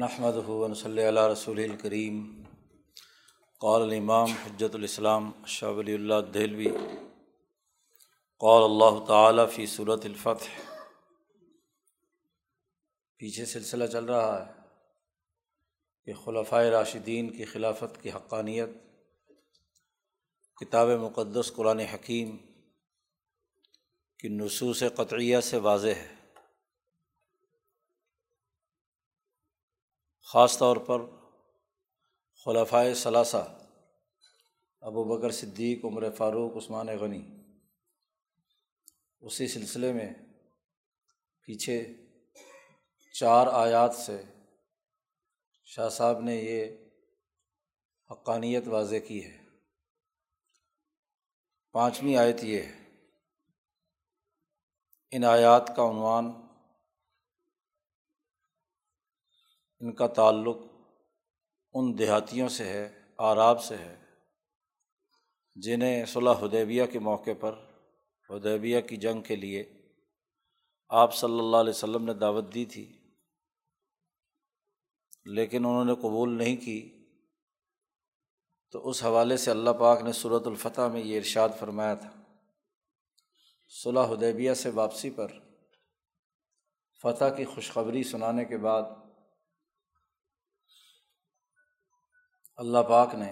نحمد ہُون صلی اللہ رسول الکریم قال الامام حجت الاسلام شاہ ولی اللہ دہلوی. قال اللہ تعالیٰ فی صورت الفتح. پیچھے سلسلہ چل رہا ہے کہ خلفۂ راشدین کی خلافت کی حقانیت، کتاب مقدس قرآن حکیم کی نصوص قطعیہ سے واضح ہے۔ خاص طور پر خلفۂ ثلاثہ، ابو بکر صدیق، عمر فاروق، عثمان غنی۔ اسی سلسلے میں پیچھے چار آیات سے شاہ صاحب نے یہ حقانیت واضح کی ہے۔ پانچویں آیت یہ ہے۔ ان آیات کا عنوان ان کا تعلق ان دیہاتیوں سے ہے، آراب سے ہے۔ جنہیں صلاح حدیبیہ کے موقع پر، حدیبیہ کی جنگ کے لیے آپ صلی اللہ علیہ وسلم نے دعوت دی تھی، لیکن انہوں نے قبول نہیں کی، تو اس حوالے سے اللہ پاک نے صورت الفتح میں یہ ارشاد فرمایا تھا۔ صلاح حدیبیہ سے واپسی پر فتح کی خوشخبری سنانے کے بعد اللہ پاک نے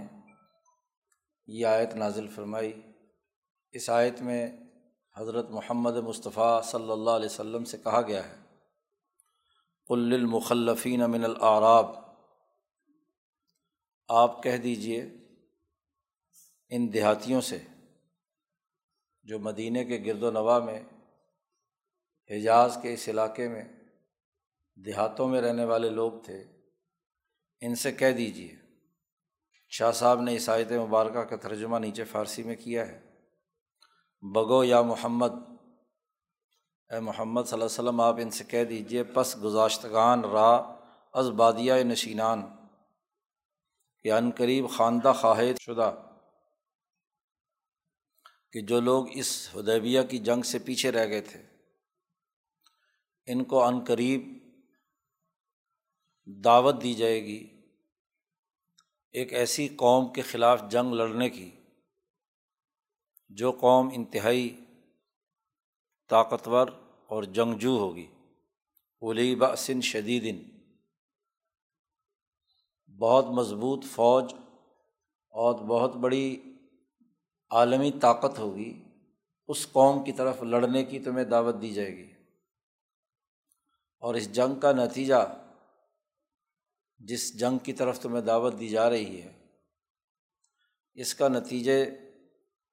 یہ آیت نازل فرمائی۔ اس آیت میں حضرت محمد مصطفیٰ صلی اللہ علیہ وسلم سے کہا گیا ہے، قل المخلفین من العراب آپ کہہ دیجیے ان دیہاتیوں سے جو مدینہ کے گرد و نواح میں، حجاز کے اس علاقے میں دیہاتوں میں رہنے والے لوگ تھے، ان سے کہہ دیجیے شاہ صاحب نے عیسائیت مبارکہ کا ترجمہ نیچے فارسی میں کیا ہے؟ بگو یا محمد، اے محمد صلی اللہ علیہ وسلم، آپ ان سے کہہ دیجیے پس گزاشتگان را از بادیہ نشینان، کہ عن قریب خواندہ خواہد شدہ، کہ جو لوگ اس ہدیبیہ کی جنگ سے پیچھے رہ گئے تھے، ان کو عن قریب دعوت دی جائے گی ایک ایسی قوم کے خلاف جنگ لڑنے کی، جو قوم انتہائی طاقتور اور جنگجو ہوگی۔ ولی بسن شدید بہت مضبوط فوج اور بہت بڑی عالمی طاقت ہوگی۔ اس قوم کی طرف لڑنے کی تمہیں دعوت دی جائے گی۔ اور اس جنگ کا نتیجہ جس جنگ کی طرف تمہیں دعوت دی جا رہی ہے، اس کا نتیجے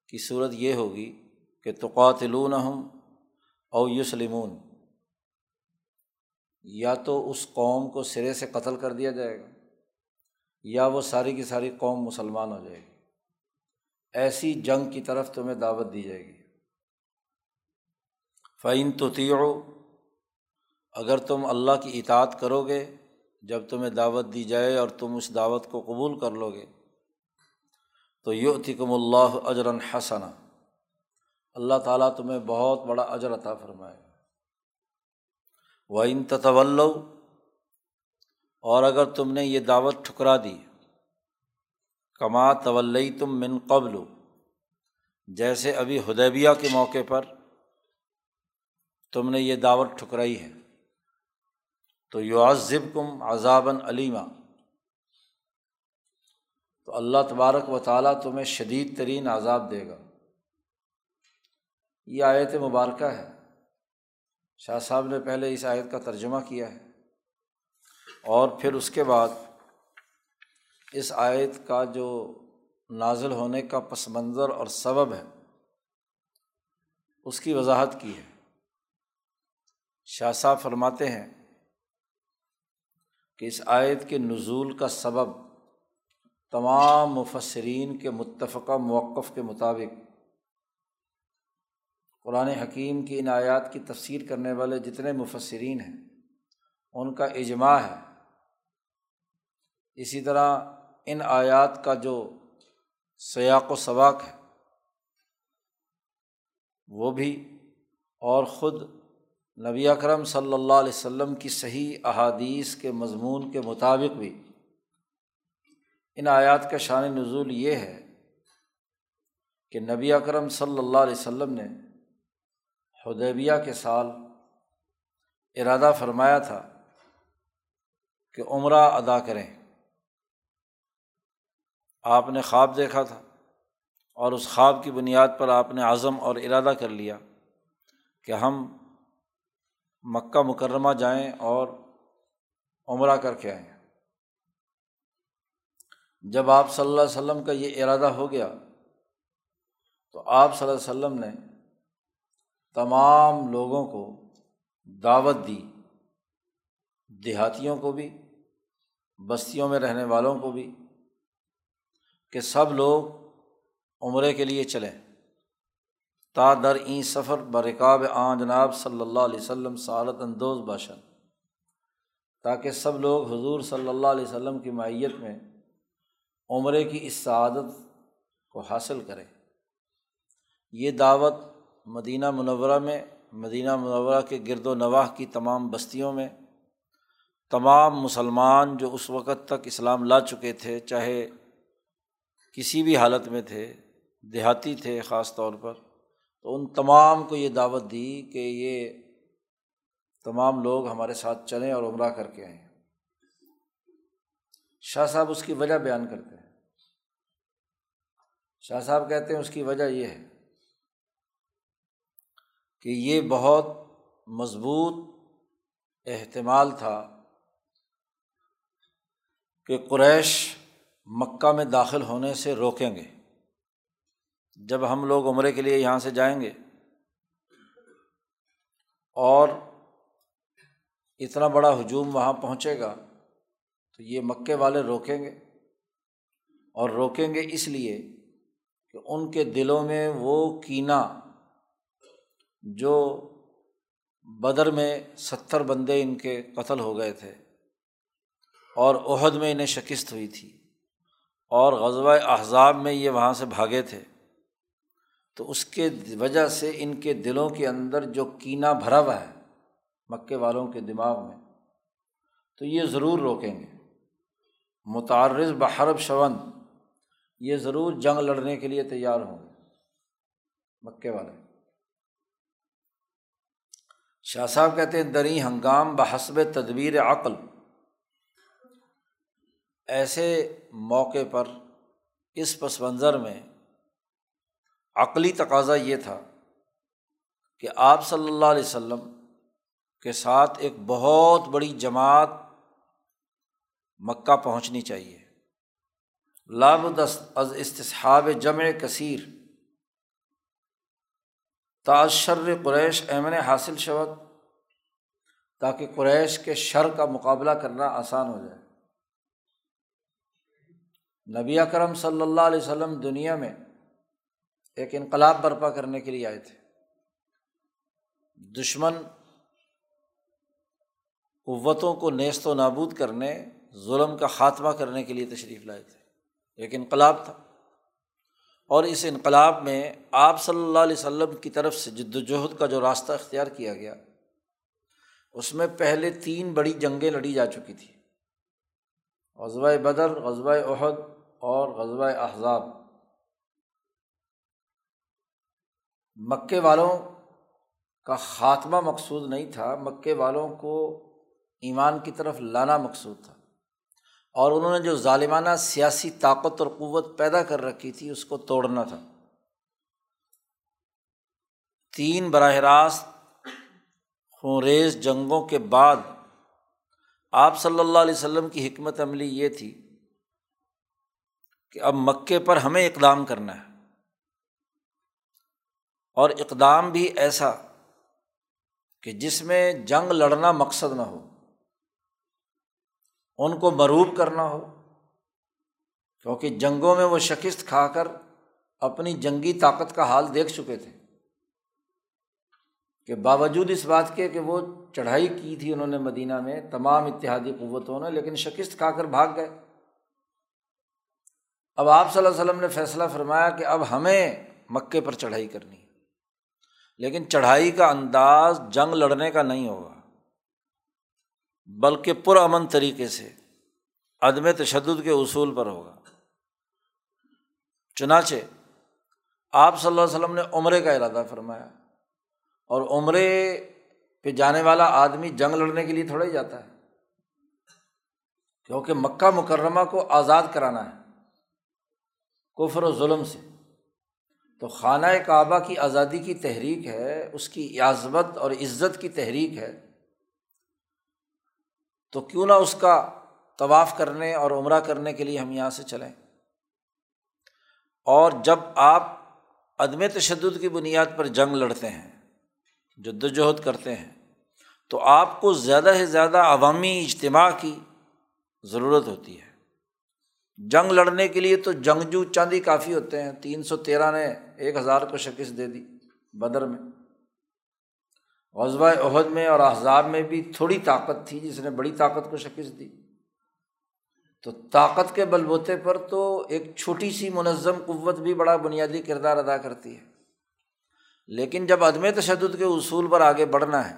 کی صورت یہ ہوگی کہ توقاتلون ہم او یوسلمون یا تو اس قوم کو سرے سے قتل کر دیا جائے گا، یا وہ ساری کی ساری قوم مسلمان ہو جائے گی۔ ایسی جنگ کی طرف تمہیں دعوت دی جائے گی۔ فعین تو اگر تم اللہ کی اطاعت کرو گے جب تمہیں دعوت دی جائے اور تم اس دعوت کو قبول کر لو گے، تو یوتکم اللہ اجراً حسنا۔ اللہ تعالیٰ تمہیں بہت بڑا اجر عطا فرمائے۔ وہ ان تطول اور اگر تم نے یہ دعوت ٹھکرا دی، کما طول تم من قبل، جیسے ابھی ہدیبیہ کے موقع پر تم نے یہ دعوت ٹھکرائی ہے۔ تو یو کم عذابً علیمہ تو اللہ تبارک و تعالیٰ تمہیں شدید ترین عذاب دے گا۔ یہ آیت مبارکہ ہے۔ شاہ صاحب نے پہلے اس آیت کا ترجمہ کیا ہے۔ اور پھر اس کے بعد اس آیت کا جو نازل ہونے کا پس منظر اور سبب ہے، اس کی وضاحت کی ہے۔ شاہ صاحب فرماتے ہیں کہ اس آیت کے نزول کا سبب تمام مفسرین کے متفقہ موقف کے مطابق قرآن حکیم کی ان آیات کی تفسیر کرنے والے جتنے مفسرین ہیں، ان کا اجماع ہے۔ اسی طرح ان آیات کا جو سیاق و سباق ہے، وہ بھی اور خود نبی اکرم صلی اللہ علیہ وسلم کی صحیح احادیث کے مضمون کے مطابق بھی ان آیات کا شان نزول یہ ہے کہ نبی اکرم صلی اللہ علیہ وسلم نے حدیبیہ کے سال ارادہ فرمایا تھا کہ عمرہ ادا کریں۔ آپ نے خواب دیکھا تھا اور اس خواب کی بنیاد پر آپ نے عزم اور ارادہ کر لیا کہ ہم مکہ مکرمہ جائیں اور عمرہ کر کے آئیں۔ جب آپ صلی اللہ علیہ وسلم کا یہ ارادہ ہو گیا، تو آپ صلی اللہ علیہ وسلم نے تمام لوگوں کو دعوت دی، دیہاتیوں کو بھی، بستیوں میں رہنے والوں کو بھی، کہ سب لوگ عمرے کے لیے چلیں۔ تا در این سفر برکاب آن جناب صلی اللہ علیہ وسلم سعادت اندوز باشن تاکہ سب لوگ حضور صلی اللہ علیہ وسلم کی معیت میں عمرے کی اس سعادت کو حاصل کریں۔ یہ دعوت مدینہ منورہ میں، مدینہ منورہ کے گرد و نواح کی تمام بستیوں میں تمام مسلمان جو اس وقت تک اسلام لا چکے تھے، چاہے کسی بھی حالت میں تھے، دیہاتی تھے، خاص طور پر تو ان تمام کو یہ دعوت دی کہ یہ تمام لوگ ہمارے ساتھ چلیں اور عمرہ کر کے آئیں۔ شاہ صاحب اس کی وجہ بیان کرتے ہیں۔ شاہ صاحب کہتے ہیں اس کی وجہ یہ ہے کہ یہ بہت مضبوط احتمال تھا کہ قریش مکہ میں داخل ہونے سے روکیں گے۔ جب ہم لوگ عمرے کے لیے یہاں سے جائیں گے اور اتنا بڑا ہجوم وہاں پہنچے گا تو یہ مکے والے روکیں گے اور روکیں گے اس لیے کہ ان کے دلوں میں وہ کینہ جو بدر میں ستر بندے ان کے قتل ہو گئے تھے اور عہد میں انہیں شکست ہوئی تھی اور غزوہ احزاب میں یہ وہاں سے بھاگے تھے۔ تو اس کے وجہ سے ان کے دلوں کے اندر جو کینہ بھرا ہوا ہے مکے والوں کے دماغ میں، تو یہ ضرور روکیں گے۔ متعرض بحرب شون یہ ضرور جنگ لڑنے کے لیے تیار ہوں گے۔ مکے والے۔ شاہ صاحب کہتے ہیں، دری ہنگام بحسب تدبیر عقل۔ ایسے موقع پر اس پس منظر میں عقلی تقاضا یہ تھا کہ آپ صلی اللہ علیہ وسلم کے ساتھ ایک بہت بڑی جماعت مکہ پہنچنی چاہیے۔ لابدست از استصحاب جمع کثیر۔ تاشر قریش ایمن حاصل شود تاکہ قریش کے شر کا مقابلہ کرنا آسان ہو جائے۔ نبی اکرم صلی اللہ علیہ وسلم دنیا میں ایک انقلاب برپا کرنے کے لیے آئے تھے۔ دشمن قوتوں کو نیست و نابود کرنے، ظلم کا خاتمہ کرنے کے لیے تشریف لائے تھے۔ ایک انقلاب تھا۔ اور اس انقلاب میں آپ صلی اللہ علیہ وسلم کی طرف سے جد وجہد کا جو راستہ اختیار کیا گیا، اس میں پہلے تین بڑی جنگیں لڑی جا چکی تھیں۔ غزبۂ بدر غزبۂ عہد اور غزبۂ احزاب۔ مکے والوں کا خاتمہ مقصود نہیں تھا، مکے والوں کو ایمان کی طرف لانا مقصود تھا۔ اور انہوں نے جو ظالمانہ سیاسی طاقت اور قوت پیدا کر رکھی تھی، اس کو توڑنا تھا۔ تین براہ راست خونریز جنگوں کے بعد آپ صلی اللہ علیہ وسلم کی حکمت عملی یہ تھی کہ اب مکے پر ہمیں اقدام کرنا ہے۔ اور اقدام بھی ایسا کہ جس میں جنگ لڑنا مقصد نہ ہو، ان کو مروب کرنا ہو، کیونکہ جنگوں میں وہ شکست کھا کر اپنی جنگی طاقت کا حال دیکھ چکے تھے کہ باوجود اس بات کے کہ وہ چڑھائی کی تھی انہوں نے مدینہ میں، تمام اتحادی قوتوں نے، لیکن شکست کھا کر بھاگ گئے۔ اب آپ صلی اللہ علیہ وسلم نے فیصلہ فرمایا کہ اب ہمیں مکے پر چڑھائی کرنی ہے۔ لیکن چڑھائی کا انداز جنگ لڑنے کا نہیں ہوگا، بلکہ پرامن طریقے سے عدم تشدد کے اصول پر ہوگا۔ چنانچہ آپ صلی اللہ علیہ وسلم نے عمرے کا ارادہ فرمایا اور عمرے پہ جانے والا آدمی جنگ لڑنے کے لیے تھوڑا ہی جاتا ہے، کیونکہ مکہ مکرمہ کو آزاد کرانا ہے، کفر و ظلم سے۔ تو خانہ کعبہ کی آزادی کی تحریک ہے، اس کی عظمت اور عزت کی تحریک ہے۔ تو کیوں نہ اس کا طواف کرنے اور عمرہ کرنے کے لیے ہم یہاں سے چلیں۔ اور جب آپ عدم تشدد کی بنیاد پر جنگ لڑتے ہیں، جد وجہد کرتے ہیں، تو آپ کو زیادہ سے زیادہ عوامی اجتماع کی ضرورت ہوتی ہے۔ جنگ لڑنے کے لیے تو جنگجو چاندی کافی ہوتے ہیں۔ تین سو تیرہ نے ایک ہزار کو شکست دے دی بدر میں۔ غزبۂ عہد میں اور احزاب میں بھی تھوڑی طاقت تھی جس نے بڑی طاقت کو شکست دی۔ تو طاقت کے بل بوتے پر تو ایک چھوٹی سی منظم قوت بھی بڑا بنیادی کردار ادا کرتی ہے۔ لیکن جب عدم تشدد کے اصول پر آگے بڑھنا ہے،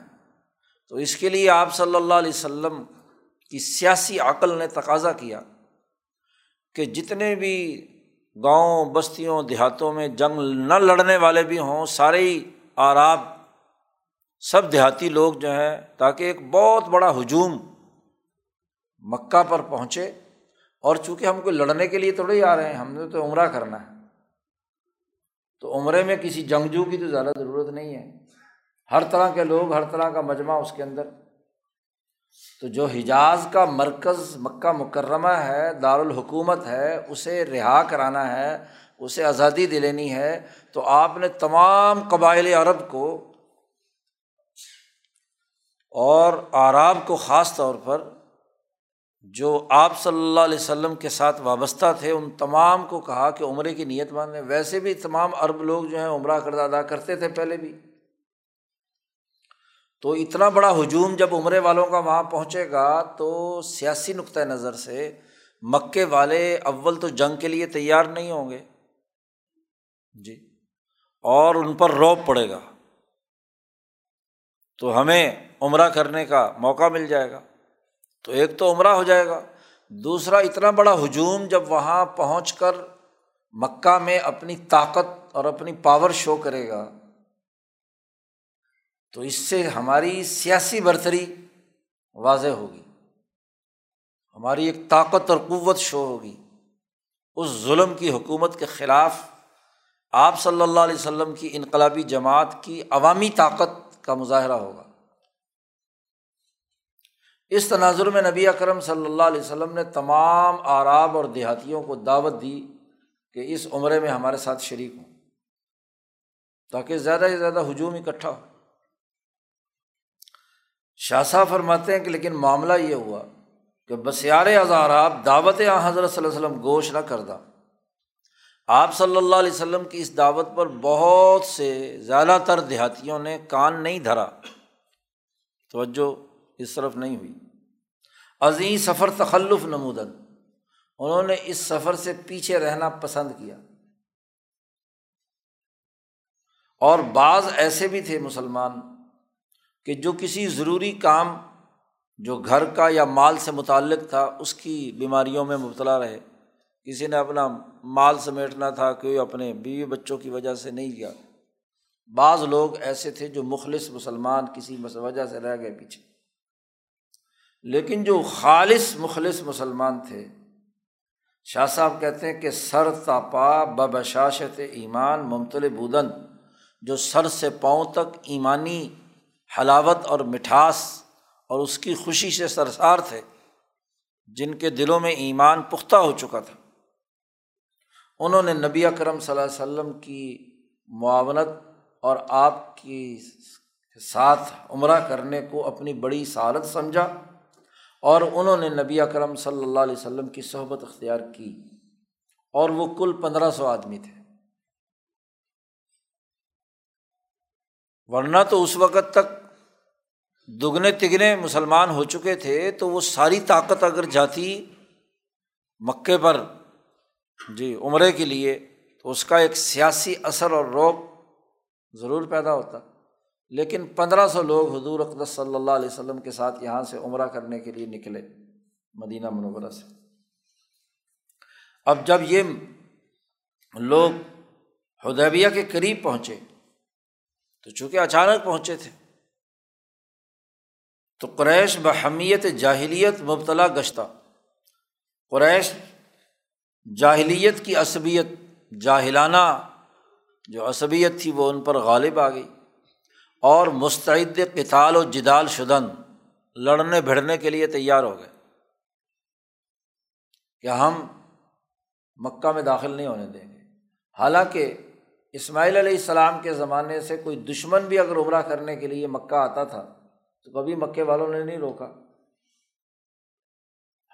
تو اس کے لیے آپ صلی اللہ علیہ وسلم کی سیاسی عقل نے تقاضا کیا۔ کہ جتنے بھی گاؤں، بستیوں، دیہاتوں میں جنگ نہ لڑنے والے بھی ہوں، سارے ہی آراب، سب دیہاتی لوگ جو ہیں، تاکہ ایک بہت بڑا ہجوم مکہ پر پہنچے۔ اور چونکہ ہم کو لڑنے کے لیے تھوڑے ہی آ رہے ہیں، ہم نے تو عمرہ کرنا ہے۔ تو عمرے میں کسی جنگجو کی تو زیادہ ضرورت نہیں ہے۔ ہر طرح کے لوگ، ہر طرح کا مجمع اس کے اندر۔ تو جو حجاز کا مرکز مکہ مکرمہ ہے، دارالحکومت ہے، اسے رہا کرانا ہے، اسے آزادی دلینی ہے، تو آپ نے تمام قبائل عرب کو اور آراب کو خاص طور پر جو آپ صلی اللہ علیہ وسلم کے ساتھ وابستہ تھے، ان تمام کو کہا کہ عمرے کی نیت مانے ویسے بھی تمام عرب لوگ جو ہیں، عمرہ کردہ ادا کرتے تھے پہلے بھی۔ تو اتنا بڑا ہجوم جب عمرے والوں کا وہاں پہنچے گا تو سیاسی نقطۂ نظر سے مکے والے اول تو جنگ کے لیے تیار نہیں ہوں گے۔ جی۔ اور ان پر روب پڑے گا۔ تو ہمیں عمرہ کرنے کا موقع مل جائے گا۔ تو ایک تو عمرہ ہو جائے گا۔ دوسرا، اتنا بڑا ہجوم جب وہاں پہنچ کر مکہ میں اپنی طاقت اور اپنی پاور شو کرے گا۔ تو اس سے ہماری سیاسی برتری واضح ہوگی۔ ہماری ایک طاقت اور قوت شو ہوگی۔ اس ظلم کی حکومت کے خلاف آپ صلی اللہ علیہ وسلم کی انقلابی جماعت کی عوامی طاقت کا مظاہرہ ہوگا۔ اس تناظر میں نبی اکرم صلی اللہ علیہ وسلم نے تمام آراب اور دیہاتیوں کو دعوت دی کہ اس عمرے میں ہمارے ساتھ شریک ہوں تاکہ زیادہ سے زیادہ ہجوم اکٹھا ہو۔ شاہ صاحب فرماتے ہیں کہ لیکن معاملہ یہ ہوا کہ بسیار آپ دعوت حضرت صلی اللہ علیہ وسلم گوش نہ کردہ آپ صلی اللہ علیہ وسلم کی اس دعوت پر بہت سے زیادہ تر دیہاتیوں نے کان نہیں دھرا۔ توجہ اس طرف نہیں ہوئی۔ عظیم سفر تخلف نمودن۔ انہوں نے اس سفر سے پیچھے رہنا پسند کیا۔ اور بعض ایسے بھی تھے مسلمان کہ جو کسی ضروری کام جو گھر کا یا مال سے متعلق تھا، اس کی بیماریوں میں مبتلا رہے۔ کسی نے اپنا مال سمیٹنا تھا، کوئی اپنے بیوی بچوں کی وجہ سے نہیں کیا۔ بعض لوگ ایسے تھے جو مخلص مسلمان کسی وجہ سے رہ گئے پیچھے۔ لیکن جو خالص مخلص مسلمان تھے، شاہ صاحب کہتے ہیں کہ سر تاپا ببشاشت ایمان ممتل بودن، جو سر سے پاؤں تک ایمانی حلاوت اور مٹھاس اور اس کی خوشی سے سرسار تھے جن کے دلوں میں ایمان پختہ ہو چکا تھا۔ انہوں نے نبی اکرم صلی اللہ علیہ وسلم کی معاونت اور آپ کی ساتھ عمرہ کرنے کو اپنی بڑی سعادت سمجھا اور انہوں نے نبی اکرم صلی اللہ علیہ وسلم کی صحبت اختیار کی اور وہ کل پندرہ سو آدمی تھے۔ ورنہ تو اس وقت تک دگنے تگنے مسلمان ہو چکے تھے تو وہ ساری طاقت اگر جاتی مکے پر جی عمرے کے لیے، تو اس کا ایک سیاسی اثر اور روب ضرور پیدا ہوتا۔ لیکن پندرہ سو لوگ حضور اقدس صلی اللہ علیہ وسلم کے ساتھ یہاں سے عمرہ کرنے کے لیے نکلے مدینہ منورہ سے۔ اب جب یہ لوگ ہدیبیہ کے قریب پہنچے، تو چونکہ اچانک پہنچے تھے تو قریش بحمیت جاہلیت مبتلا گشتہ۔ قریش جاہلیت کی عصبیت، جاہلانہ جو عصبیت تھی وہ ان پر غالب آ گئی۔ اور مستعد کتال و جدال شدن لڑنے بھڑنے کے لیے تیار ہو گئے۔ کہ ہم مکہ میں داخل نہیں ہونے دیں گے۔ حالانکہ اسماعیل علیہ السلام کے زمانے سے کوئی دشمن بھی اگر عمرہ کرنے کے لیے مکہ آتا تھا تو کبھی مکے والوں نے نہیں روکا۔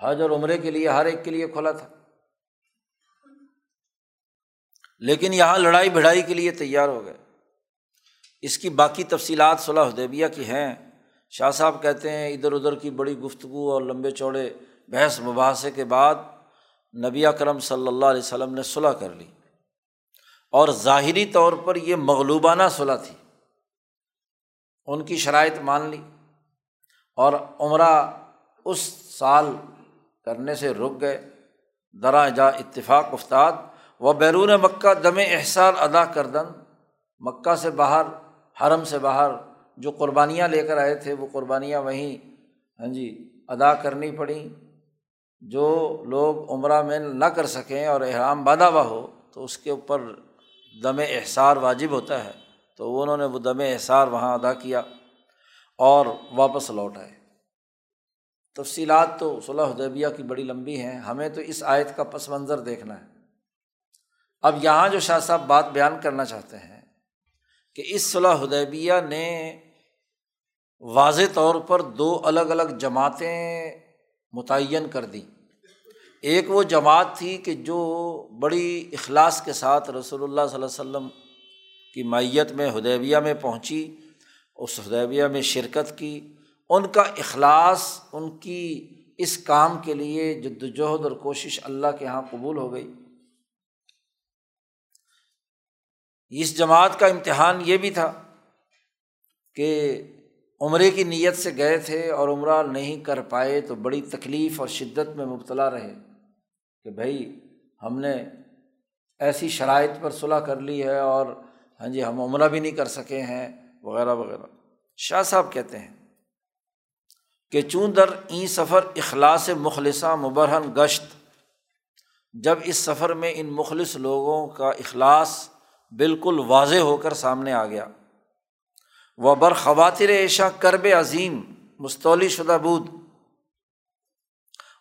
حج اور عمرے کے لیے ہر ایک کے لیے کھلا تھا۔ لیکن یہاں لڑائی بھڑائی کے لیے تیار ہو گئے۔ اس کی باقی تفصیلات صلاح حدیبیہ کی ہیں۔ شاہ صاحب کہتے ہیں، ادھر ادھر کی بڑی گفتگو اور لمبے چوڑے بحث مباحثے کے بعد نبی کرم صلی اللہ علیہ وسلم نے صلاح کر لی۔ اور ظاہری طور پر یہ مغلوبانہ صلاح تھی۔ ان کی شرائط مان لی۔ اور عمرہ اس سال کرنے سے رک گئے۔ درا جا اتفاق افتاد۔ و بیرون مکہ دم احسار ادا کردن۔ مکہ سے باہر، حرم سے باہر جو قربانیاں لے کر آئے تھے، وہ قربانیاں وہیں ہاں جی ادا کرنی پڑیں۔ جو لوگ عمرہ میں نہ کر سکیں اور احرام بادہ ہوا ہو، تو اس کے اوپر دم احسار واجب ہوتا ہے۔ تو انہوں نے وہ دم احسار وہاں ادا کیا۔ اور واپس لوٹ آئے۔ تفصیلات تو صلاح حدیبیہ کی بڑی لمبی ہیں، ہمیں تو اس آیت کا پس منظر دیکھنا ہے۔ اب یہاں جو شاہ صاحب بات بیان کرنا چاہتے ہیں کہ اس صلاح حدیبیہ نے واضح طور پر دو الگ الگ جماعتیں متعین کر دیں۔ ایک وہ جماعت تھی کہ جو بڑی اخلاص کے ساتھ رسول اللہ صلی اللہ علیہ وسلم کی میت میں ہدیبیہ میں پہنچی۔ اس ہدیبیہ میں شرکت کی، ان کا اخلاص، ان کی اس کام کے لیے جد وجہد اور کوشش اللہ کے یہاں قبول ہو گئی۔ اس جماعت کا امتحان یہ بھی تھا کہ عمرے کی نیت سے گئے تھے اور عمرہ نہیں کر پائے تو بڑی تکلیف اور شدت میں مبتلا رہے کہ بھائی، ہم نے ایسی شرائط پر صلاح کر لی ہے اور ہاں جی ہم عمرہ بھی نہیں کر سکے ہیں۔ وغیرہ وغیرہ۔ شاہ صاحب کہتے ہیں کہ چون در این سفر اخلاص مخلصہ مبرہن گشت، جب اس سفر میں ان مخلص لوگوں کا اخلاص بالکل واضح ہو کر سامنے آ گیا۔ وہ برخواتر عشا کرب عظیم مستولی شدہ بود۔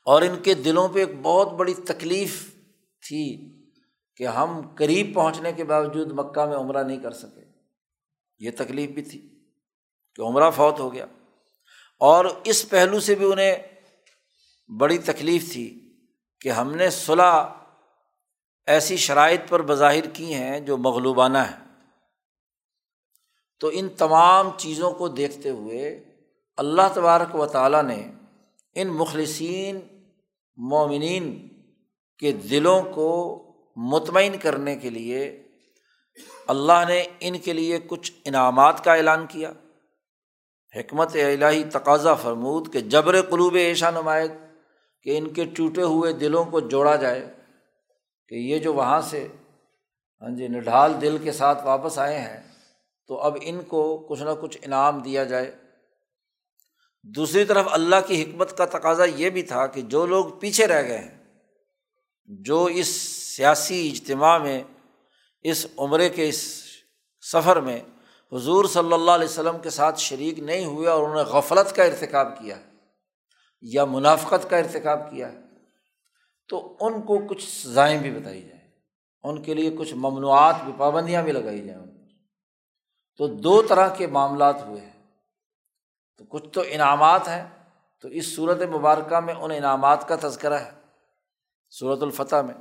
اور ان کے دلوں پہ ایک بہت بڑی تکلیف تھی کہ ہم قریب پہنچنے کے باوجود مکہ میں عمرہ نہیں کر سکے۔ یہ تکلیف بھی تھی کہ عمرہ فوت ہو گیا۔ اور اس پہلو سے بھی انہیں بڑی تکلیف تھی کہ ہم نے صلاح ایسی شرائط پر بظاہر کی ہیں جو مغلوبانہ ہے تو ان تمام چیزوں کو دیکھتے ہوئے اللہ تبارک و تعالیٰ نے ان مخلصین مومنین کے دلوں کو مطمئن کرنے کے لیے اللہ نے ان کے لیے کچھ انعامات کا اعلان کیا۔ حکمت الہی تقاضا فرمود کہ جبر قلوب ایشا نمائد کہ ان کے ٹوٹے ہوئے دلوں کو جوڑا جائے کہ یہ جو وہاں سے ہاں جی نڈھال دل کے ساتھ واپس آئے ہیں، تو اب ان کو کچھ نہ کچھ انعام دیا جائے۔ دوسری طرف اللہ کی حکمت کا تقاضا یہ بھی تھا کہ جو لوگ پیچھے رہ گئے ہیں، جو اس سیاسی اجتماع میں اس عمرے کے اس سفر میں حضور صلی اللہ علیہ وسلم کے ساتھ شریک نہیں ہوئے اور انہوں نے غفلت کا ارتکاب کیا ہے یا منافقت کا ارتکاب کیا ہے تو ان کو کچھ سزائیں بھی بتائی جائیں، ان کے لیے کچھ ممنوعات بھی، پابندیاں بھی لگائی جائیں۔ ان تو دو طرح کے معاملات ہوئے ہیں۔ تو کچھ تو انعامات ہیں، تو اس صورت مبارکہ میں ان انعامات کا تذکرہ ہے صورت الفتح میں۔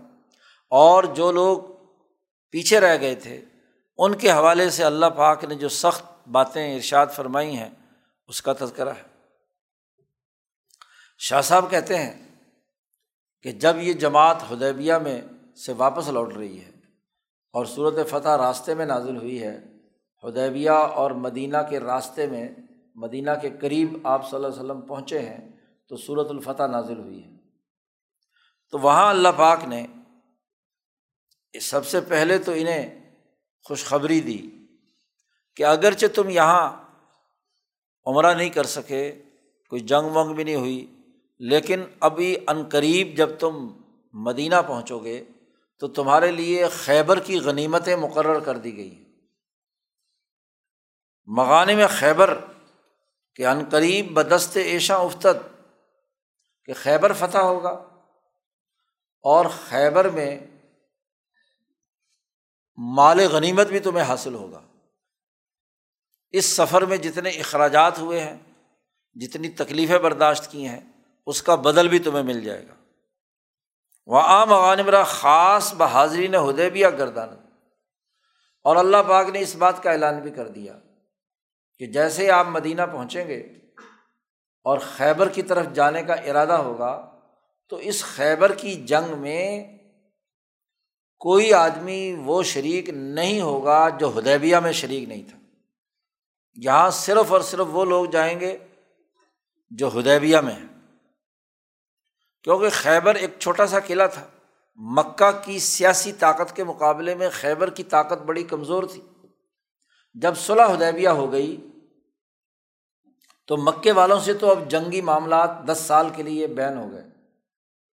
اور جو لوگ پیچھے رہ گئے تھے۔ ان کے حوالے سے اللہ پاک نے جو سخت باتیں ارشاد فرمائی ہیں، اس کا تذکرہ ہے۔ شاہ صاحب کہتے ہیں کہ جب یہ جماعت ہدیبیہ میں سے واپس لوٹ رہی ہے اور صورت فتح راستے میں نازل ہوئی ہے ہدیبیہ اور مدینہ کے راستے میں، مدینہ کے قریب آپ صلی اللہ علیہ وسلم پہنچے ہیں تو صورت الفتح نازل ہوئی ہے۔ تو وہاں اللہ پاک نے سب سے پہلے تو انہیں خوشخبری دی کہ اگرچہ تم یہاں عمرہ نہیں کر سکے، کوئی جنگ ونگ بھی نہیں ہوئی، لیکن ابھی عنقریب جب تم مدینہ پہنچو گے تو تمہارے لیے خیبر کی غنیمتیں مقرر کر دی گئی مغانے میں خیبر کہ عنقریب بدست ایشا افتد کہ خیبر فتح ہوگا اور خیبر میں مال غنیمت بھی تمہیں حاصل ہوگا۔ اس سفر میں جتنے اخراجات ہوئے ہیں، جتنی تکلیفیں برداشت کی ہیں، اس کا بدل بھی تمہیں مل جائے گا۔ وہ عام خاص بحاضری نے ہدے بھی گردان۔ اور اللہ پاک نے اس بات کا اعلان بھی کر دیا کہ جیسے آپ مدینہ پہنچیں گے اور خیبر کی طرف جانے کا ارادہ ہوگا، تو اس خیبر کی جنگ میں کوئی آدمی وہ شریک نہیں ہوگا جو ہدیبیہ میں شریک نہیں تھا۔ یہاں صرف اور صرف وہ لوگ جائیں گے جو ہدیبیہ میں ہیں۔ کیونکہ خیبر ایک چھوٹا سا قلعہ تھا۔ مکہ کی سیاسی طاقت کے مقابلے میں خیبر کی طاقت بڑی کمزور تھی۔ جب صلاح ہدیبیہ ہو گئی تو مکے والوں سے تو اب جنگی معاملات دس سال کے لیے بین ہو گئے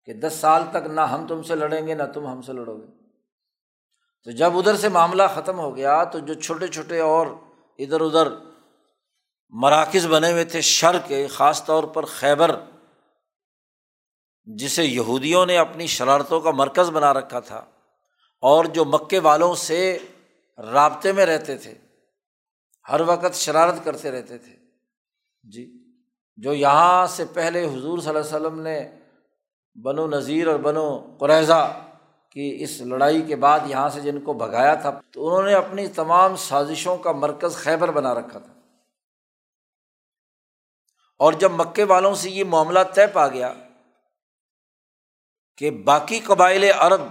کہ دس سال تک نہ ہم تم سے لڑیں گے، نہ تم ہم سے لڑو گے۔ تو جب ادھر سے معاملہ ختم ہو گیا تو جو چھوٹے چھوٹے اور ادھر ادھر مراکز بنے ہوئے تھے شر کے، خاص طور پر خیبر، جسے یہودیوں نے اپنی شرارتوں کا مرکز بنا رکھا تھا اور جو مکے والوں سے رابطے میں رہتے تھے، ہر وقت شرارت کرتے رہتے تھے۔ جی جو یہاں سے پہلے حضور صلی اللہ علیہ وسلم نے بن و نذیر اور بن و قریضہ کی اس لڑائی کے بعد یہاں سے جن کو بھگایا تھا، تو انہوں نے اپنی تمام سازشوں کا مرکز خیبر بنا رکھا تھا۔ اور جب مکے والوں سے یہ معاملہ طے پا گیا کہ باقی قبائل عرب،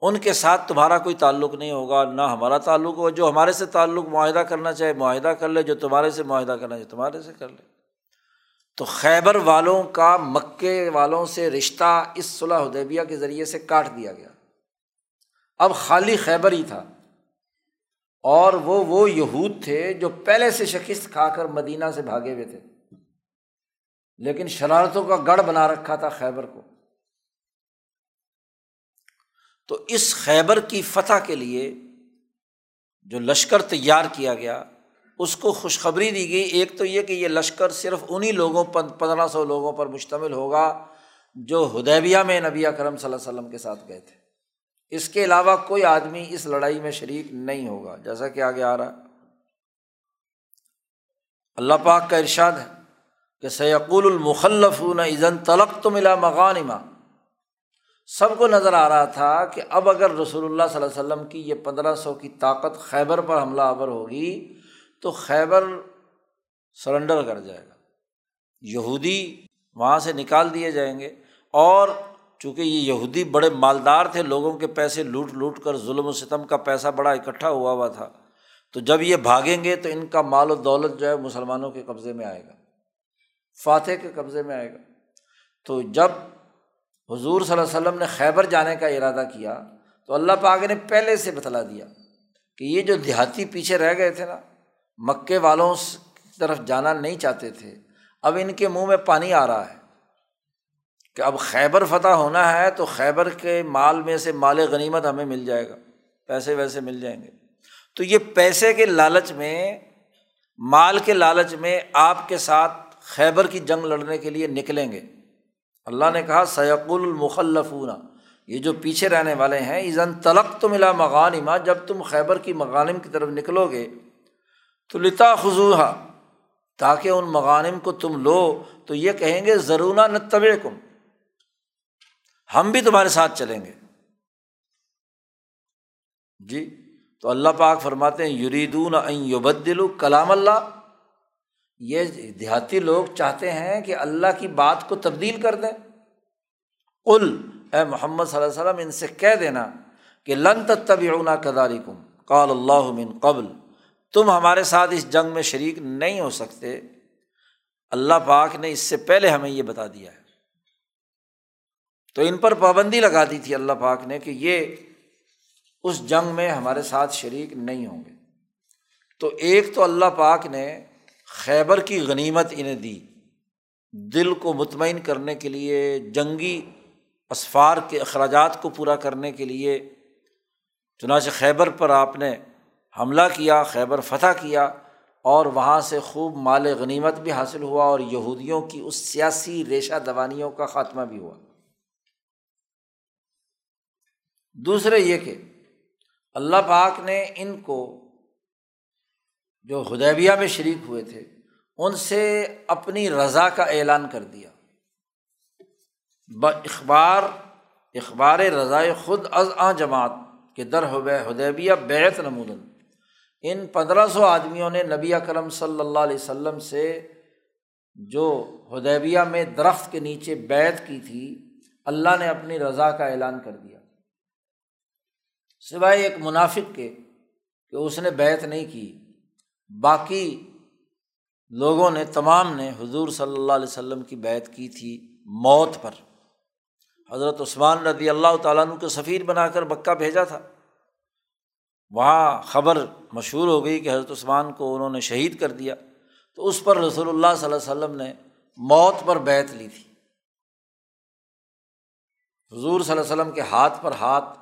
ان کے ساتھ تمہارا کوئی تعلق نہیں ہوگا، نہ ہمارا تعلق ہوگا جو ہمارے سے تعلق معاہدہ کرنا چاہے معاہدہ کر لے، جو تمہارے سے معاہدہ کرنا چاہے تمہارے سے کر لے۔ تو خیبر والوں کا مکے والوں سے رشتہ اس صلاح ادیبیہ کے ذریعے سے کاٹ دیا گیا۔ اب خالی خیبر ہی تھا۔ اور وہ وہ یہود تھے جو پہلے سے شکست کھا کر مدینہ سے بھاگے ہوئے تھے۔ لیکن شرارتوں کا گڑھ بنا رکھا تھا خیبر کو۔ تو اس خیبر کی فتح کے لیے جو لشکر تیار کیا گیا اس کو خوشخبری دی گئی۔ ایک تو یہ کہ یہ لشکر صرف انہیں لوگوں پر، پندرہ سو لوگوں پر مشتمل ہوگا جو ہدیبیہ میں نبی کرم صلی اللہ علیہ وسلم کے ساتھ گئے تھے۔ اس کے علاوہ کوئی آدمی اس لڑائی میں شریک نہیں ہوگا، جیسا کہ آگے آ رہا اللہ پاک کا ارشاد ہے کہ سیقول المخلف نہ عزن تلق تو ملا مغانما سب کو نظر آ رہا تھا کہ اب اگر رسول اللہ صلی اللہ علیہ وسلم کی یہ پندرہ سو کی طاقت خیبر پر حملہ آور ہوگی تو خیبر سرنڈر کر جائے گا۔ یہودی وہاں سے نکال دیے جائیں گے۔ اور چونکہ یہ یہودی بڑے مالدار تھے، لوگوں کے پیسے لوٹ لوٹ کر ظلم و ستم کا پیسہ بڑا اکٹھا ہوا ہوا تھا۔ تو جب یہ بھاگیں گے تو ان کا مال و دولت جو ہے مسلمانوں کے قبضے میں آئے گا۔ فاتح کے قبضے میں آئے گا۔ تو جب حضور صلی اللہ علیہ وسلم نے خیبر جانے کا ارادہ کیا تو اللہ پاک نے پہلے سے بتلا دیا کہ یہ جو دیہاتی پیچھے رہ گئے تھے نا مکے والوں کی طرف جانا نہیں چاہتے تھے۔ اب ان کے منہ میں پانی آ رہا ہے کہ اب خیبر فتح ہونا ہے تو خیبر کے مال میں سے مال غنیمت ہمیں مل جائے گا، پیسے ویسے مل جائیں گے۔ تو یہ پیسے کے لالچ میں، مال کے لالچ میں آپ کے ساتھ خیبر کی جنگ لڑنے کے لیے نکلیں گے۔ اللہ نے کہا سیق المخلفون۔ یہ جو پیچھے رہنے والے ہیں ایزن تلق تو ملا مغانما جب تم خیبر کی مغانم کی طرف نکلو گے تو لتا خزوہ تاکہ ان مغانم کو تم لو، تو یہ کہیں گے ضرور نہ طب کم ہم بھی تمہارے ساتھ چلیں گے۔ جی تو اللہ پاک فرماتے ہیں، یریدون این یبدلو کلام اللہ۔ یہ دیہاتی لوگ چاہتے ہیں کہ اللہ کی بات کو تبدیل کر دیں۔ اے محمد صلی اللہ علیہ وسلم، ان سے کہہ دینا کہ لن تب اونا کداری کم قال اللہ من قبل۔ تم ہمارے ساتھ اس جنگ میں شریک نہیں ہو سکتے۔ اللہ پاک نے اس سے پہلے ہمیں یہ بتا دیا ہے۔ تو ان پر پابندی لگا دی تھی اللہ پاک نے کہ یہ اس جنگ میں ہمارے ساتھ شریک نہیں ہوں گے۔ تو ایک تو اللہ پاک نے خیبر کی غنیمت انہیں دی۔ دل کو مطمئن کرنے کے لیے، جنگی اسفار کے اخراجات کو پورا کرنے کے لیے۔ چنانچہ خیبر پر آپ نے حملہ کیا، خیبر فتح کیا اور وہاں سے خوب مال غنیمت بھی حاصل ہوا اور یہودیوں کی اس سیاسی ریشہ دوانیوں کا خاتمہ بھی ہوا۔ دوسرے یہ کہ اللہ پاک نے ان کو جو ہدیبیہ میں شریک ہوئے تھے، ان سے اپنی رضا کا اعلان کر دیا۔ ب اخبار اخبار رضائے خود از آ جماعت کے در ہدیبیہ بیت نمودن۔ ان پندرہ سو آدمیوں نے نبی کرم صلی اللہ علیہ وسلم سے جو ہدیبیہ میں درخت کے نیچے بیت کی تھی، اللہ نے اپنی رضا کا اعلان کر دیا۔ سوائے ایک منافق کے کہ اس نے بیت نہیں کی، باقی لوگوں نے، تمام نے حضور صلی اللہ علیہ وسلم کی بیت کی تھی موت پر۔ حضرت عثمان رضی اللہ تعالیٰ عنہ کو سفیر بنا کر مکہ بھیجا تھا۔ وہاں خبر مشہور ہو گئی کہ حضرت عثمان کو انہوں نے شہید کر دیا۔ تو اس پر رسول اللہ صلی اللہ علیہ وسلم نے موت پر بیت لی تھی۔ حضور صلی اللہ علیہ وسلم کے ہاتھ پر ہاتھ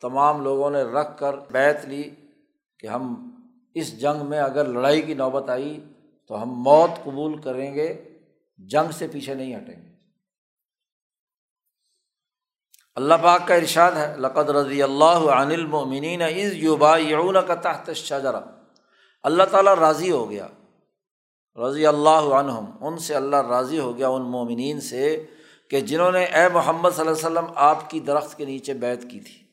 تمام لوگوں نے رکھ کر بیت لی کہ ہم اس جنگ میں اگر لڑائی کی نوبت آئی تو ہم موت قبول کریں گے، جنگ سے پیچھے نہیں ہٹیں گے۔ اللہ پاک کا ارشاد ہے، لقد رضی اللہ عن المؤمنین از یوبا یعون کا تحت شجرا اللہ تعالیٰ راضی ہو گیا۔ رضی اللہ عنہم، ان سے اللہ راضی ہو گیا، ان مومنین سے، کہ جنہوں نے اے محمد صلی اللہ علیہ وسلم آپ کی درخت کے نیچے بیت کی تھی۔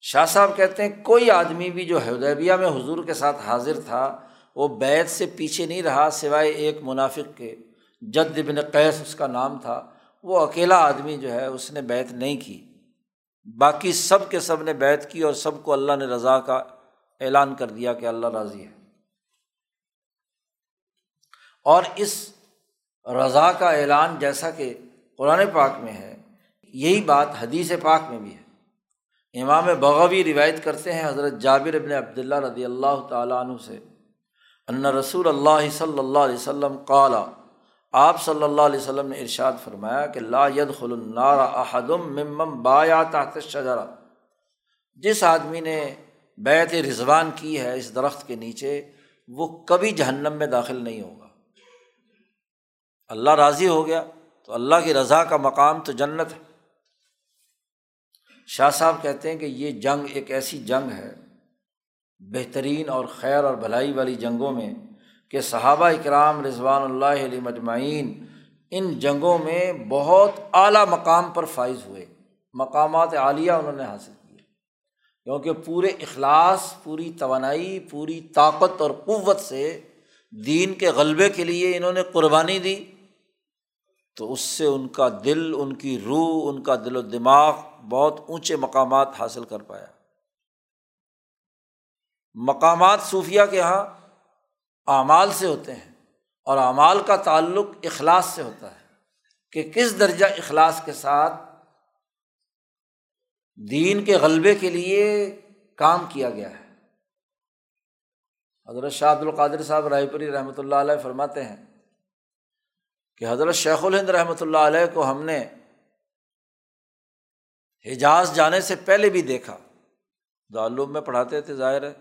شاہ صاحب کہتے ہیں، کوئی آدمی بھی جو ہدیبیہ میں حضور کے ساتھ حاضر تھا، وہ بیت سے پیچھے نہیں رہا، سوائے ایک منافق کے، جد ابن قیس اس کا نام تھا۔ وہ اکیلا آدمی جو ہے اس نے بیت نہیں کی۔ باقی سب کے سب نے بیت کی اور سب کو اللہ نے رضا کا اعلان کر دیا کہ اللہ راضی ہے۔ اور اس رضا کا اعلان جیسا کہ قرآن پاک میں ہے، یہی بات حدیث پاک میں بھی ہے۔ امام بغوی روایت کرتے ہیں حضرت جابر ابن عبداللہ رضی اللہ تعالیٰ عنہ سے، ان رسول اللہ صلی اللہ علیہ وسلم قالا آپ صلی اللہ علیہ وسلم نے ارشاد فرمایا کہ لا ید النار احدم ممم بایا تحت شجرا جس آدمی نے بیت رضوان کی ہے اس درخت کے نیچے، وہ کبھی جہنم میں داخل نہیں ہوگا۔ اللہ راضی ہو گیا، تو اللہ کی رضا کا مقام تو جنت ہے۔ شاہ صاحب کہتے ہیں کہ یہ جنگ ایک ایسی جنگ ہے، بہترین اور خیر اور بھلائی والی جنگوں میں کہ صحابہ اکرام رضوان اللہ علیہ مجمعین ان جنگوں میں بہت اعلیٰ مقام پر فائز ہوئے۔ مقامات عالیہ انہوں نے حاصل کیے۔ کیونکہ پورے اخلاص، پوری توانائی، پوری طاقت اور قوت سے دین کے غلبے کے لیے انہوں نے قربانی دی، تو اس سے ان کا دل، ان کی روح، ان کا دل و دماغ بہت اونچے مقامات حاصل کر پایا۔ مقامات صوفیہ کے یہاں اعمال سے ہوتے ہیں اور اعمال کا تعلق اخلاص سے ہوتا ہے کہ کس درجہ اخلاص کے ساتھ دین کے غلبے کے لیے کام کیا گیا ہے۔ حضرت شاہ عبد القادر صاحب رائے پوری رحمۃ اللہ علیہ فرماتے ہیں کہ حضرت شیخ الہند رحمۃ اللہ علیہ کو ہم نے حجاز جانے سے پہلے بھی دیکھا۔ دعلوم میں پڑھاتے تھے، ظاہر ہے،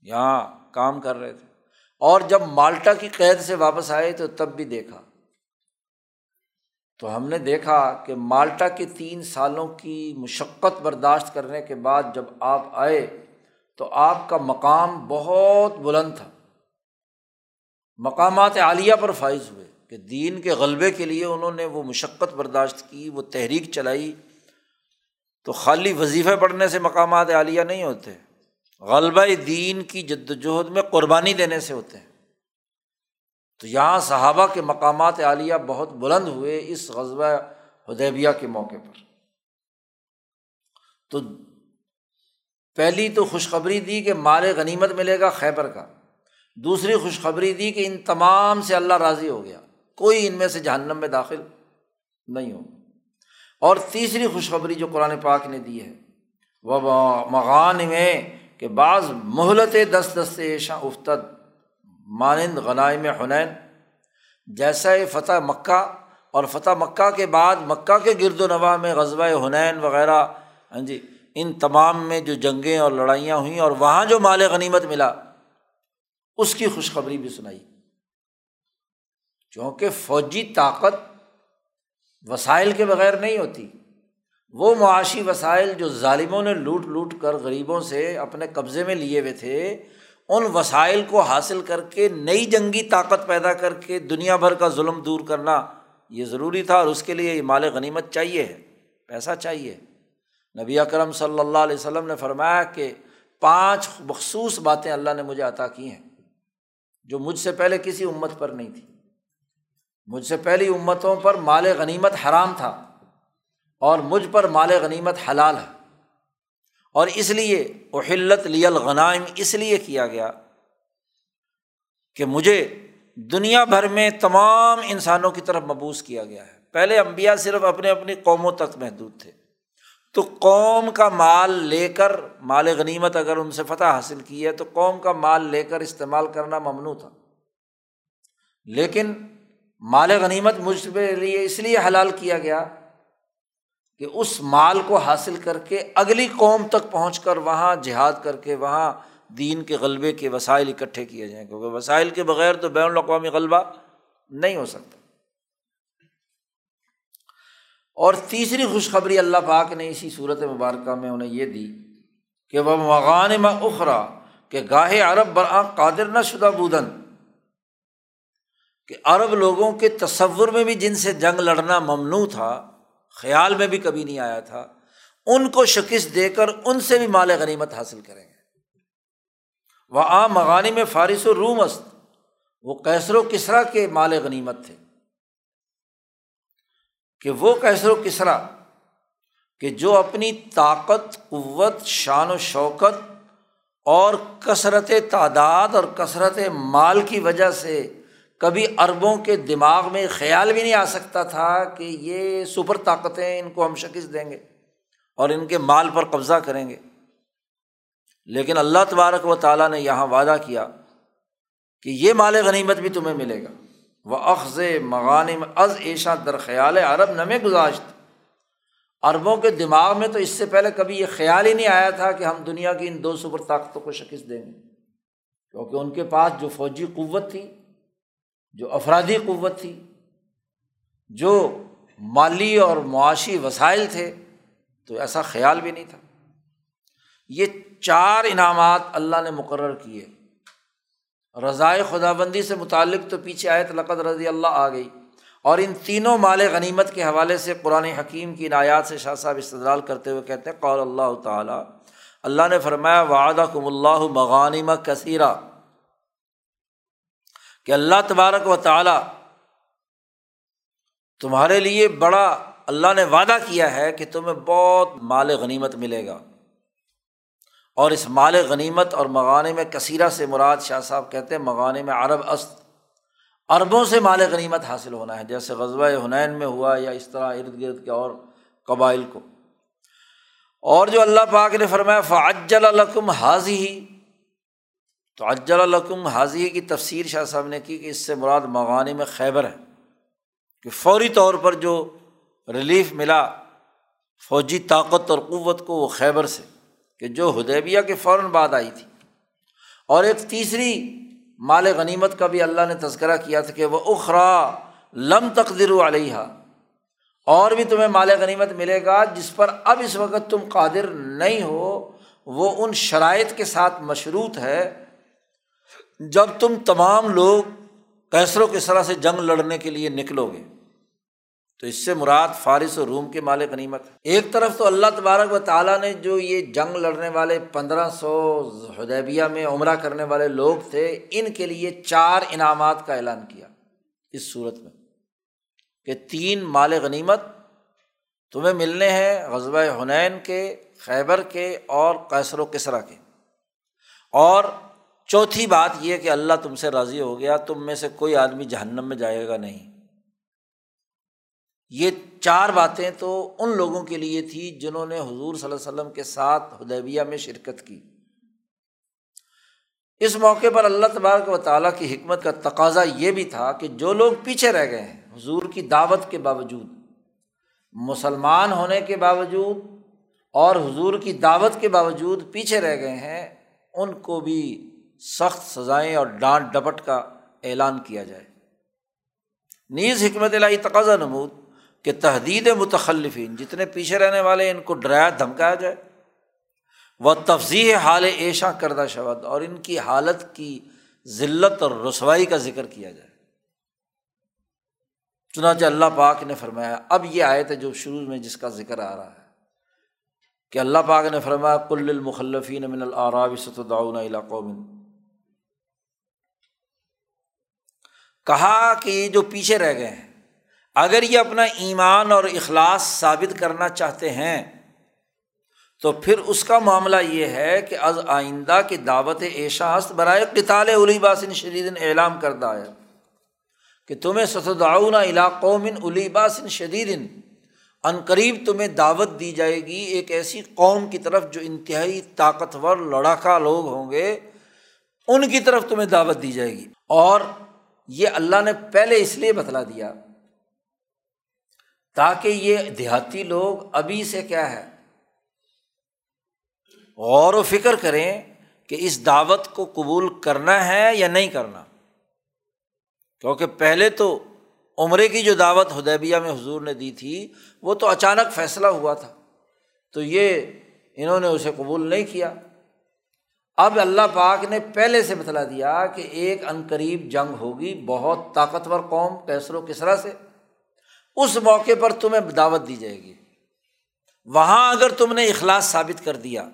یہاں کام کر رہے تھے۔ اور جب مالٹا کی قید سے واپس آئے تو تب بھی دیکھا۔ تو ہم نے دیکھا کہ مالٹا کے تین سالوں کی مشقت برداشت کرنے کے بعد جب آپ آئے تو آپ کا مقام بہت بلند تھا۔ مقامات عالیہ پر فائز ہوئے کہ دین کے غلبے کے لیے انہوں نے وہ مشقت برداشت کی، وہ تحریک چلائی۔ تو خالی وظیفے پڑھنے سے مقامات عالیہ نہیں ہوتے۔ غلبہ دین کی جد وجہد میں قربانی دینے سے ہوتے ہیں۔ تو یہاں صحابہ کے مقامات عالیہ بہت بلند ہوئے اس غزبۂ ہدیبیہ کے موقع پر۔ تو پہلی تو خوشخبری دی کہ مال غنیمت ملے گا خیبر کا۔ دوسری خوشخبری دی کہ ان تمام سے اللہ راضی ہو گیا۔ کوئی ان میں سے جہنم میں داخل نہیں ہو اور تیسری خوشخبری جو قرآن پاک نے دی ہے وہ مغان میں کہ بعض مہلت دس دس ایشا افتد مانند غنائم حنین، جیسا فتح مکہ اور فتح مکہ کے بعد مکہ کے گرد و نواح میں غزبۂ حنین وغیرہ ہاں جی ان تمام میں جو جنگیں اور لڑائیاں ہوئیں اور وہاں جو مال غنیمت ملا، اس کی خوشخبری بھی سنائی۔ کیونکہ فوجی طاقت وسائل کے بغیر نہیں ہوتی۔ وہ معاشی وسائل جو ظالموں نے لوٹ لوٹ کر غریبوں سے اپنے قبضے میں لیے ہوئے تھے، ان وسائل کو حاصل کر کے نئی جنگی طاقت پیدا کر کے دنیا بھر کا ظلم دور کرنا یہ ضروری تھا اور اس کے لیے یہ مال غنیمت چاہیے ہے، پیسہ چاہیے۔ نبی اکرم صلی اللہ علیہ وسلم نے فرمایا کہ پانچ مخصوص باتیں اللہ نے مجھے عطا کی ہیں، جو مجھ سے پہلے کسی امت پر نہیں تھی۔ مجھ سے پہلی امتوں پر مال غنیمت حرام تھا۔ اور مجھ پر مال غنیمت حلال ہے۔ اور اس لیے اہلت لی الغنائم اس لیے کیا گیا کہ مجھے دنیا بھر میں تمام انسانوں کی طرف مبوس کیا گیا ہے۔ پہلے امبیا صرف اپنے اپنی قوموں تک محدود تھے۔ تو قوم کا مال لے کر مال غنیمت اگر ان سے فتح حاصل کی ہے تو قوم کا مال لے کر استعمال کرنا ممنوع تھا۔ لیکن مال غنیمت مجھ پہ لیے اس لیے حلال کیا گیا کہ اس مال کو حاصل کر کے اگلی قوم تک پہنچ کر وہاں جہاد کر کے وہاں دین کے غلبے کے وسائل اکٹھے کیے جائیں، کیونکہ وسائل کے بغیر تو بین الاقوامی غلبہ نہیں ہو سکتا۔ اور تیسری خوشخبری اللہ پاک نے اسی صورت مبارکہ میں انہیں یہ دی کہ وہ مغان میں اخرا کہ گاہے عرب برآں قادر نہ شدہ بودن۔ کہ عرب لوگوں کے تصور میں بھی جن سے جنگ لڑنا ممنوع تھا خیال میں بھی کبھی نہیں آیا تھا، ان کو شکست دے کر ان سے بھی مال غنیمت حاصل کریں گے۔ وہ عام مغانی میں فارس و روم است، وہ کیسر و کسرا کے مال غنیمت تھے۔ کہ وہ کیسر و کسرا کہ جو اپنی طاقت، قوت، شان و شوکت اور کثرت تعداد اور کثرت مال کی وجہ سے کبھی اربوں کے دماغ میں خیال بھی نہیں آ سکتا تھا کہ یہ سپر طاقتیں ان کو ہم شکست دیں گے اور ان کے مال پر قبضہ کریں گے۔ لیکن اللہ تبارک و تعالیٰ نے یہاں وعدہ کیا کہ یہ مال غنیمت بھی تمہیں ملے گا۔ وہ اخذ مغانم، از ایشا در خیال عرب نمے گزاشت۔ عربوں کے دماغ میں تو اس سے پہلے کبھی یہ خیال ہی نہیں آیا تھا کہ ہم دنیا کی ان دو سپر طاقتوں کو شکست دیں گے۔ کیونکہ ان کے پاس جو فوجی قوت تھی جو افرادی قوت تھی، جو مالی اور معاشی وسائل تھے، تو ایسا خیال بھی نہیں تھا۔ یہ چار انعامات اللہ نے مقرر کیے۔ رضائے خدا بندی سے متعلق تو پیچھے آئے تو لقت رضی اللہ آ گئی۔ اور ان تینوں مال غنیمت کے حوالے سے قرآن حکیم کی نایات سے شاہ صاحب استدلال کرتے ہوئے کہتے ہیں قول اللہ تعالیٰ، اللہ نے فرمایا وعدہ کم اللہ مغانمہ کثیرہ۔ کہ اللہ تبارک و تعالیٰ تمہارے لیے بڑا اللہ نے وعدہ کیا ہے کہ تمہیں بہت مال غنیمت ملے گا۔ اور اس مال غنیمت اور مغانے میں کثیرہ سے مراد شاہ صاحب کہتے ہیں مغانے میں عرب است، عربوں سے مال غنیمت حاصل ہونا ہے، جیسے غزوہ حنین میں ہوا یا اس طرح ارد گرد کے اور قبائل کو۔ اور جو اللہ پاک نے فرمایا، فعجل القم حاضی ہی تو اجل القم حاضی کی تفسیر شاہ صاحب نے کی کہ اس سے مراد مغانی میں خیبر ہے کہ فوری طور پر جو ریلیف ملا فوجی طاقت اور قوت کو وہ خیبر سے کہ جو ہدیبیہ کے فوراً بعد آئی تھی۔ اور ایک تیسری مال غنیمت کا بھی اللہ نے تذکرہ کیا تھا کہ وہ اخرا لم تقدر علیہ اور بھی تمہیں مال غنیمت ملے گا جس پر اب اس وقت تم قادر نہیں ہو، وہ ان شرائط کے ساتھ مشروط ہے جب تم تمام لوگ کیسروں کے سرا سے جنگ لڑنے کے لیے نکلو گے، تو اس سے مراد فارس و روم کے مال غنیمت ایک طرف تو اللہ تبارک و تعالیٰ نے جو یہ جنگ لڑنے والے پندرہ سو ہدیبیہ میں عمرہ کرنے والے لوگ تھے، ان کے لیے چار انعامات کا اعلان کیا اس صورت میں کہ تین مال غنیمت تمہیں ملنے ہیں غزبۂ حنین کے، خیبر کے اور کیسر و کسرا کے۔ اور چوتھی بات یہ کہ اللہ تم سے راضی ہو گیا، تم میں سے کوئی آدمی جہنم میں جائے گا نہیں۔ یہ چار باتیں تو ان لوگوں کے لیے تھی جنہوں نے حضور صلی اللہ علیہ وسلم کے ساتھ ہدیبیہ میں شرکت کی۔ اس موقع پر اللہ تبارک و تعالیٰ کی حکمت کا تقاضا یہ بھی تھا کہ جو لوگ پیچھے رہ گئے ہیں، حضور کی دعوت کے باوجود، مسلمان ہونے کے باوجود اور حضور کی دعوت کے باوجود پیچھے رہ گئے ہیں، ان کو بھی سخت سزائیں اور ڈانٹ ڈپٹ کا اعلان کیا جائے۔ نیز حکمت لائی تقاضا نمود کہ تحدید متخلفین جتنے پیچھے رہنے والے ان کو ڈرایا، دھمکایا جائے۔ وہ تفظیح حال ایشا کردہ شبد اور ان کی حالت کی ذلت اور رسوائی کا ذکر کیا جائے۔ چنانچہ اللہ پاک نے فرمایا، اب یہ آئے تھے جو شروع میں جس کا ذکر آ رہا ہے کہ اللہ پاک نے فرمایا کل المخلفین من العراب ستدعون الى قوم کہا کہ یہ جو پیچھے رہ گئے ہیں، اگر یہ اپنا ایمان اور اخلاص ثابت کرنا چاہتے ہیں، تو پھر اس کا معاملہ یہ ہے کہ از آئندہ کی دعوت ایشا ہست برائے قطال علی باسن شدید اعلام کردہ ہے کہ تمہیں ستدعون علاقوں من علی باسن شدید، ان قریب تمہیں دعوت دی جائے گی ایک ایسی قوم کی طرف جو انتہائی طاقتور لڑاکا لوگ ہوں گے، ان کی طرف تمہیں دعوت دی جائے گی اور یہ اللہ نے پہلے اس لیے بتلا دیا تاکہ یہ دیہاتی لوگ ابھی سے کیا ہے غور و فکر کریں کہ اس دعوت کو قبول کرنا ہے یا نہیں کرنا۔ کیونکہ پہلے تو عمرے کی جو دعوت ہدیبیہ میں حضور نے دی تھی، وہ تو اچانک فیصلہ ہوا تھا۔ تو یہ انہوں نے اسے قبول نہیں کیا۔ اب اللہ پاک نے پہلے سے بتلا دیا کہ ایک عنقریب جنگ ہوگی، بہت طاقتور قوم کیسر و کسرا سے۔ اس موقع پر تمہیں دعوت دی جائے گی۔ وہاں اگر تم نے اخلاص ثابت کر دیا،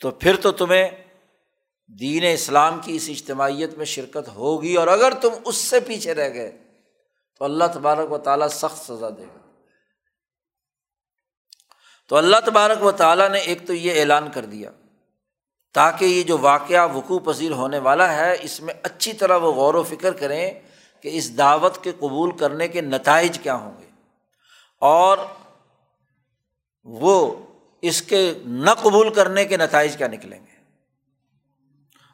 تو پھر تو تمہیں دین اسلام کی اس اجتماعیت میں شرکت ہوگی۔ اور اگر تم اس سے پیچھے رہ گئے، تو اللہ تبارک و تعالیٰ سخت سزا دے گا۔ تو اللہ تبارک و تعالیٰ نے ایک تو یہ اعلان کر دیا تاکہ یہ جو واقعہ وقوع پذیر ہونے والا ہے، اس میں اچھی طرح وہ غور و فکر کریں کہ اس دعوت کے قبول کرنے کے نتائج کیا ہوں گے۔ اور وہ اس کے نہ قبول کرنے کے نتائج کیا نکلیں گے۔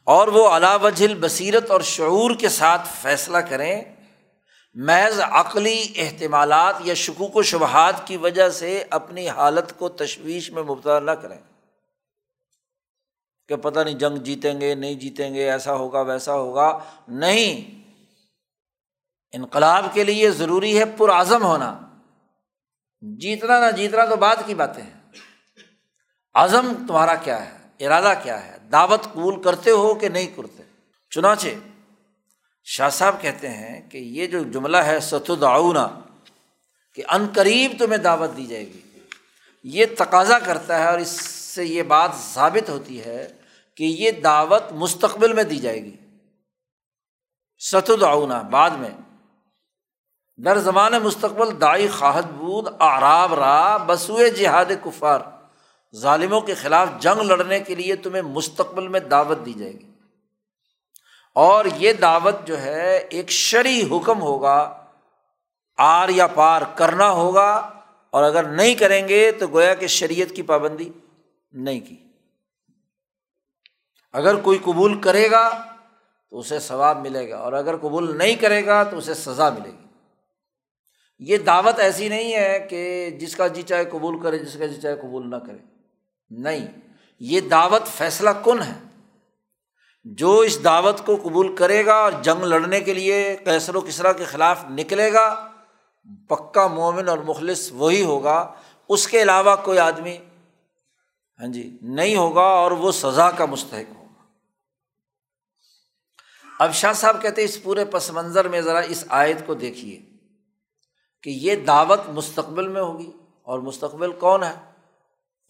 اور وہ علا وجل بصیرت اور شعور کے ساتھ فیصلہ کریں محض عقلی احتمالات یا شکوک و شبہات کی وجہ سے اپنی حالت کو تشویش میں مبتلا نہ کریں۔ کہ پتہ نہیں جنگ جیتیں گے، نہیں جیتیں گے، ایسا ہوگا، ویسا ہوگا۔ نہیں، انقلاب کے لیے ضروری ہے پرعزم ہونا۔ جیتنا نہ جیتنا تو بعد کی باتیں ہیں۔ عزم تمہارا کیا ہے؟ ارادہ کیا ہے؟ دعوت قبول کرتے ہو کہ نہیں کرتے؟ چنانچہ شاہ صاحب کہتے ہیں کہ یہ جو جملہ ہے ستدعونا، کہ ان قریب تمہیں دعوت دی جائے گی۔ یہ تقاضا کرتا ہے اور اس سے یہ بات ثابت ہوتی ہے کہ یہ دعوت مستقبل میں دی جائے گی۔ ستدعونا، بعد میں۔ در زمان مستقبل دائی خواہد بود آراب را، بسوئے جہاد کفار۔ ظالموں کے خلاف جنگ لڑنے کے لیے تمہیں مستقبل میں دعوت دی جائے گی۔ اور یہ دعوت جو ہے ایک شرعی حکم ہوگا، آر یا پار کرنا ہوگا، اور اگر نہیں کریں گے تو گویا کہ شریعت کی پابندی نہیں کی۔ اگر کوئی قبول کرے گا تو اسے ثواب ملے گا، اور اگر قبول نہیں کرے گا تو اسے سزا ملے گی۔ یہ دعوت ایسی نہیں ہے کہ جس کا جی چاہے قبول کرے، جس کا جی چاہے قبول نہ کرے۔ نہیں، یہ دعوت فیصلہ کن ہے؟ جو اس دعوت کو قبول کرے گا اور جنگ لڑنے کے لیے کیسر و کسرا کے خلاف نکلے گا، پکا مومن اور مخلص وہی ہوگا۔ اس کے علاوہ کوئی آدمی ہاں جی نہیں ہوگا اور وہ سزا کا مستحق ہوگا۔ اب شاہ صاحب کہتے ہیں اس پورے پس منظر میں ذرا اس آیت کو دیکھیے کہ یہ دعوت مستقبل میں ہوگی اور مستقبل کون ہے؟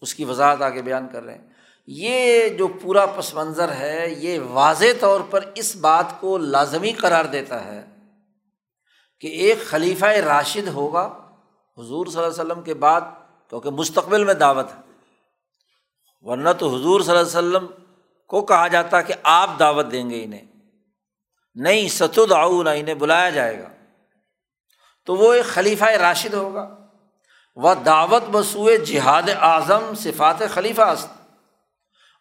اس کی وضاحت آگے بیان کر رہے ہیں۔ یہ جو پورا پس منظر ہے، یہ واضح طور پر اس بات کو لازمی قرار دیتا ہے کہ ایک خلیفہ راشد ہوگا حضور صلی اللہ علیہ وسلم کے بعد، کیونکہ مستقبل میں دعوت ہے۔ ورنہ تو حضور صلی اللہ علیہ وسلم کو کہا جاتا کہ آپ دعوت دیں گے انہیں۔ نہیں ستد آؤ انہیں بلایا جائے گا۔ تو وہ ایک خلیفہ راشد ہوگا۔ وہ دعوت بسوئے جہاد اعظم صفات خلیفہ است۔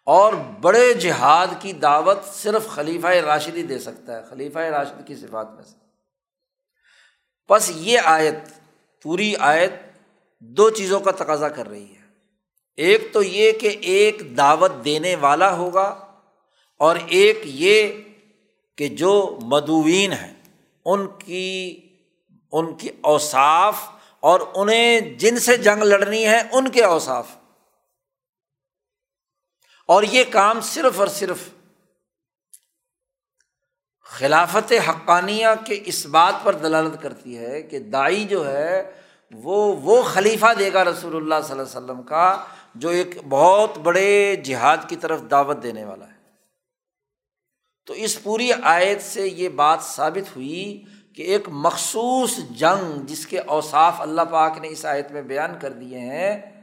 اور بڑے جہاد کی دعوت صرف خلیفہ راشد ہی دے سکتا ہے، خلیفہ راشد کی صفات میں سے۔ بس یہ آیت، پوری آیت دو چیزوں کا تقاضا کر رہی ہے۔ ایک تو یہ کہ ایک دعوت دینے والا ہوگا اور ایک یہ کہ جو مدوین ہیں، ان کی ان کی اوصاف اور انہیں جن سے جنگ لڑنی ہے، ان کے اوصاف۔ اور یہ کام صرف اور صرف خلافت حقانیہ کے اس بات پر دلالت کرتی ہے کہ دائی جو ہے وہ وہ خلیفہ دے گا رسول اللہ صلی اللہ علیہ وسلم کا، جو ایک بہت بڑے جہاد کی طرف دعوت دینے والا ہے۔ تو اس پوری آیت سے یہ بات ثابت ہوئی کہ ایک مخصوص جنگ جس کے اوصاف اللہ پاک نے اس آیت میں بیان کر دیے ہیں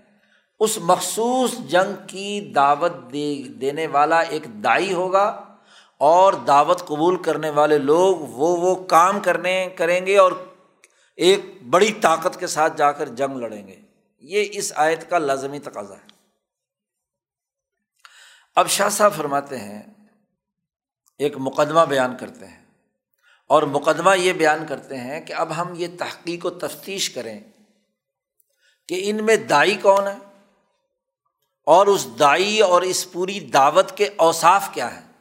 اس مخصوص جنگ کی دعوت دے دینے والا ایک دائی ہوگا اور دعوت قبول کرنے والے لوگ وہ وہ کام کرنے کریں گے اور ایک بڑی طاقت کے ساتھ جا کر جنگ لڑیں گے۔ یہ اس آیت کا لازمی تقاضا ہے۔ اب شاہ صاحب فرماتے ہیں، ایک مقدمہ بیان کرتے ہیں۔ اور مقدمہ یہ بیان کرتے ہیں کہ اب ہم یہ تحقیق و تفتیش کریں کہ ان میں دائی کون ہے؟ اور اس دائی اور اس پوری دعوت کے اوصاف کیا ہیں؟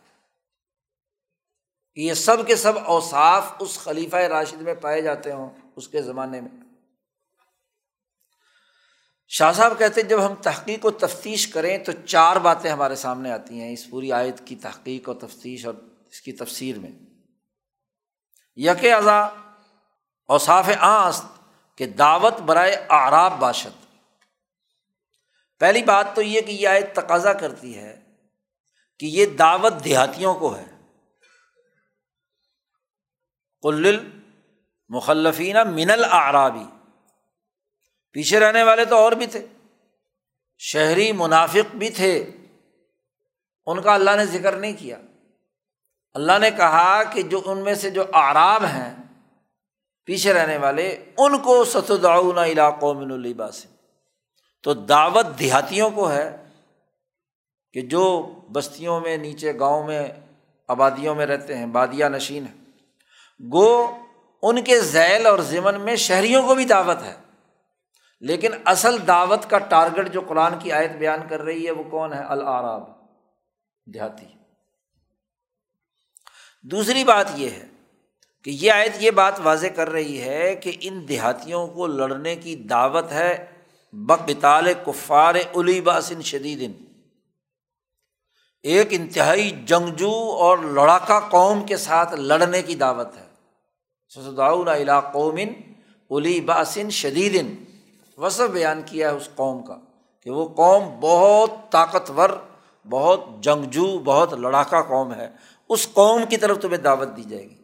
یہ سب کے سب اوصاف اس خلیفہ راشد میں پائے جاتے ہوں اس کے زمانے میں۔ شاہ صاحب کہتے ہیں جب ہم تحقیق و تفتیش کریں تو چار باتیں ہمارے سامنے آتی ہیں اس پوری آیت کی تحقیق و تفتیش اور اس کی تفسیر میں۔ یک اعضا اوصاف آست کہ دعوت برائے آراب باشد۔ پہلی بات تو یہ کہ یہ آیت تقاضا کرتی ہے کہ یہ دعوت دیہاتیوں کو ہے۔ کل مخلفین من العرابی پیچھے رہنے والے تو اور بھی تھے۔ شہری منافق بھی تھے۔ ان کا اللہ نے ذکر نہیں کیا۔ اللہ نے کہا کہ جو ان میں سے جو آراب ہیں، پیچھے رہنے والے، ان کو ستدعون علاقوں من الباس تو دعوت دیہاتیوں کو ہے کہ جو بستیوں میں، نیچے گاؤں میں، آبادیوں میں رہتے ہیں بادیا نشین ہیں گو ان کے ذیل اور ضمن میں شہریوں کو بھی دعوت ہے۔ لیکن اصل دعوت کا ٹارگیٹ جو قرآن کی آیت بیان کر رہی ہے وہ کون ہے؟ العراب، دیہاتی۔ دوسری بات یہ ہے کہ یہ آیت یہ بات واضح کر رہی ہے کہ ان دیہاتیوں کو لڑنے کی دعوت ہے بقتال کفار الی باسن شدید۔ ایک انتہائی جنگجو اور لڑاکا قوم کے ساتھ لڑنے کی دعوت ہے۔ سسدا قومن الی باسن شدید۔ وصف بیان کیا ہے اس قوم کا کہ وہ قوم بہت طاقتور، بہت جنگجو، بہت لڑاکا قوم ہے۔ اس قوم کی طرف تمہیں دعوت دی جائے گی۔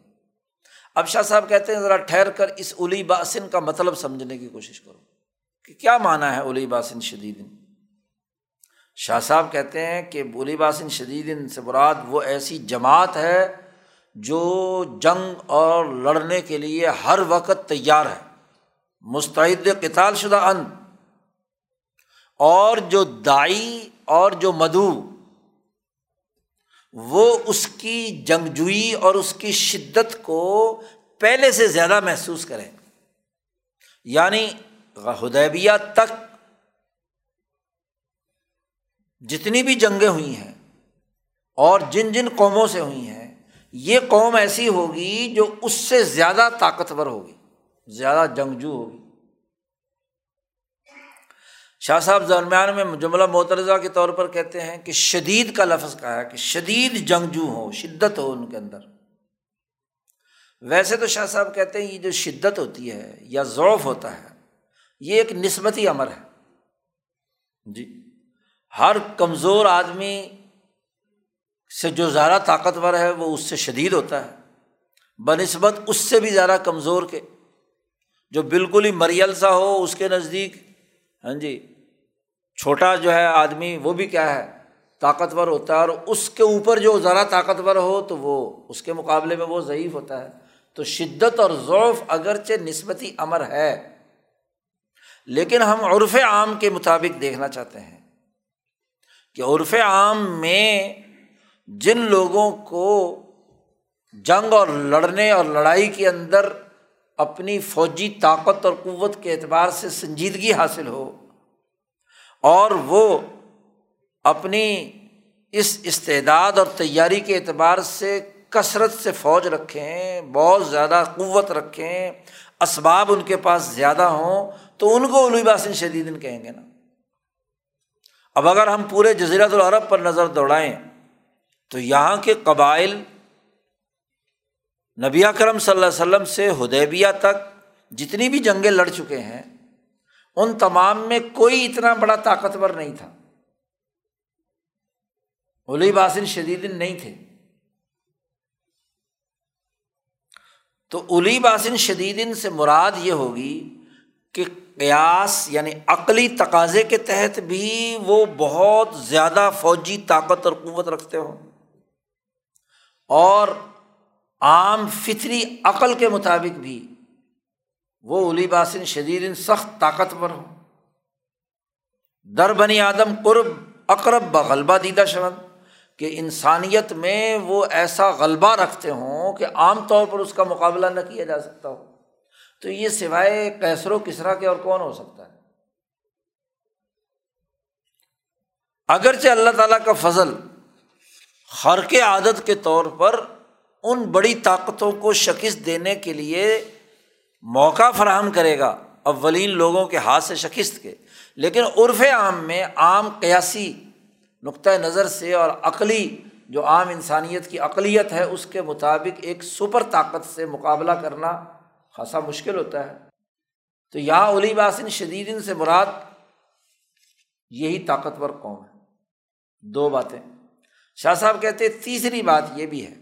اب شاہ صاحب کہتے ہیں، ذرا ٹھہر کر اس الی باسن کا مطلب سمجھنے کی کوشش کرو۔ کہ کیا مانا ہے الی باسن شدید شاہ صاحب کہتے ہیں کہ الی باسن شدید سے مراد وہ ایسی جماعت ہے جو جنگ اور لڑنے کے لیے ہر وقت تیار ہے۔ مستعد کتال شدہ ان۔ اور جو دائی اور جو مدو وہ اس کی جنگجوئی اور اس کی شدت کو پہلے سے زیادہ محسوس کریں۔ یعنی ہدیبیہ تک جتنی بھی جنگیں ہوئی ہیں اور جن جن قوموں سے ہوئی ہیں، یہ قوم ایسی ہوگی جو اس سے زیادہ طاقتور ہوگی، زیادہ جنگجو ہوگی۔ شاہ صاحب درمیان میں جملہ محترضہ کے طور پر کہتے ہیں کہ شدید کا لفظ کہا ہے کہ شدید جنگجو ہو شدت ہو ان کے اندر۔ ویسے تو شاہ صاحب کہتے ہیں یہ جو شدت ہوتی ہے یا ضعف ہوتا ہے یہ ایک نسبتی امر ہے۔ جی۔ ہر کمزور آدمی سے جو زیادہ طاقتور ہے وہ اس سے شدید ہوتا ہے۔ بہ نسبت اس سے بھی زیادہ کمزور کے۔ جو بالکل ہی مریل سا ہو اس کے نزدیک۔ ہاں جی۔ چھوٹا جو ہے آدمی وہ بھی کیا ہے؟ طاقتور ہوتا ہے اور اس کے اوپر جو ذرا طاقتور ہو تو وہ اس کے مقابلے میں وہ ضعیف ہوتا ہے۔ تو شدت اور ضعف اگرچہ نسبتی امر ہے۔ لیکن ہم عرف عام کے مطابق دیکھنا چاہتے ہیں کہ عرف عام میں جن لوگوں کو جنگ اور لڑنے اور لڑائی کے اندر اپنی فوجی طاقت اور قوت کے اعتبار سے سنجیدگی حاصل ہو اور وہ اپنی اس استعداد اور تیاری کے اعتبار سے کثرت سے فوج رکھیں، بہت زیادہ قوت رکھیں، اسباب ان کے پاس زیادہ ہوں تو ان کو علوی باسن شدید کہیں گے نا۔ اب اگر ہم پورے جزیرت العرب پر نظر دوڑائیں، تو یہاں کے قبائل نبی کرم صلی اللہ علیہ وسلم سے ہدیبیہ تک جتنی بھی جنگیں لڑ چکے ہیں، ان تمام میں کوئی اتنا بڑا طاقتور نہیں تھا۔ علی باسن شدید نہیں تھے۔ تو الی باسن شدید سے مراد یہ ہوگی کہ قیاس یعنی عقلی تقاضے کے تحت بھی وہ بہت زیادہ فوجی طاقت اور قوت رکھتے ہوں۔ اور عام فطری عقل کے مطابق بھی وہ الی باسن شدید سخت طاقتور ہوں۔ در بنی آدم قرب اقرب بغلبہ دیدہ شبند کہ انسانیت میں وہ ایسا غلبہ رکھتے ہوں کہ عام طور پر اس کا مقابلہ نہ کیا جا سکتا ہو۔ تو یہ سوائے کیسر و کسرا کے اور کون ہو سکتا ہے؟ اگرچہ اللہ تعالیٰ کا فضل خرق عادت کے طور پر ان بڑی طاقتوں کو شکست دینے کے لیے موقع فراہم کرے گا، اولین لوگوں کے ہاتھ سے شکست کے۔ لیکن عرف عام میں عام قیاسی نقطۂ نظر سے اور عقلی، جو عام انسانیت کی اقلیت ہے، اس کے مطابق ایک سپر طاقت سے مقابلہ کرنا خاصا مشکل ہوتا ہے۔ تو یہاں علی باسن شدید سے مراد یہی طاقتور قوم ہے۔ دو باتیں۔ شاہ صاحب کہتے تیسری بات یہ بھی ہے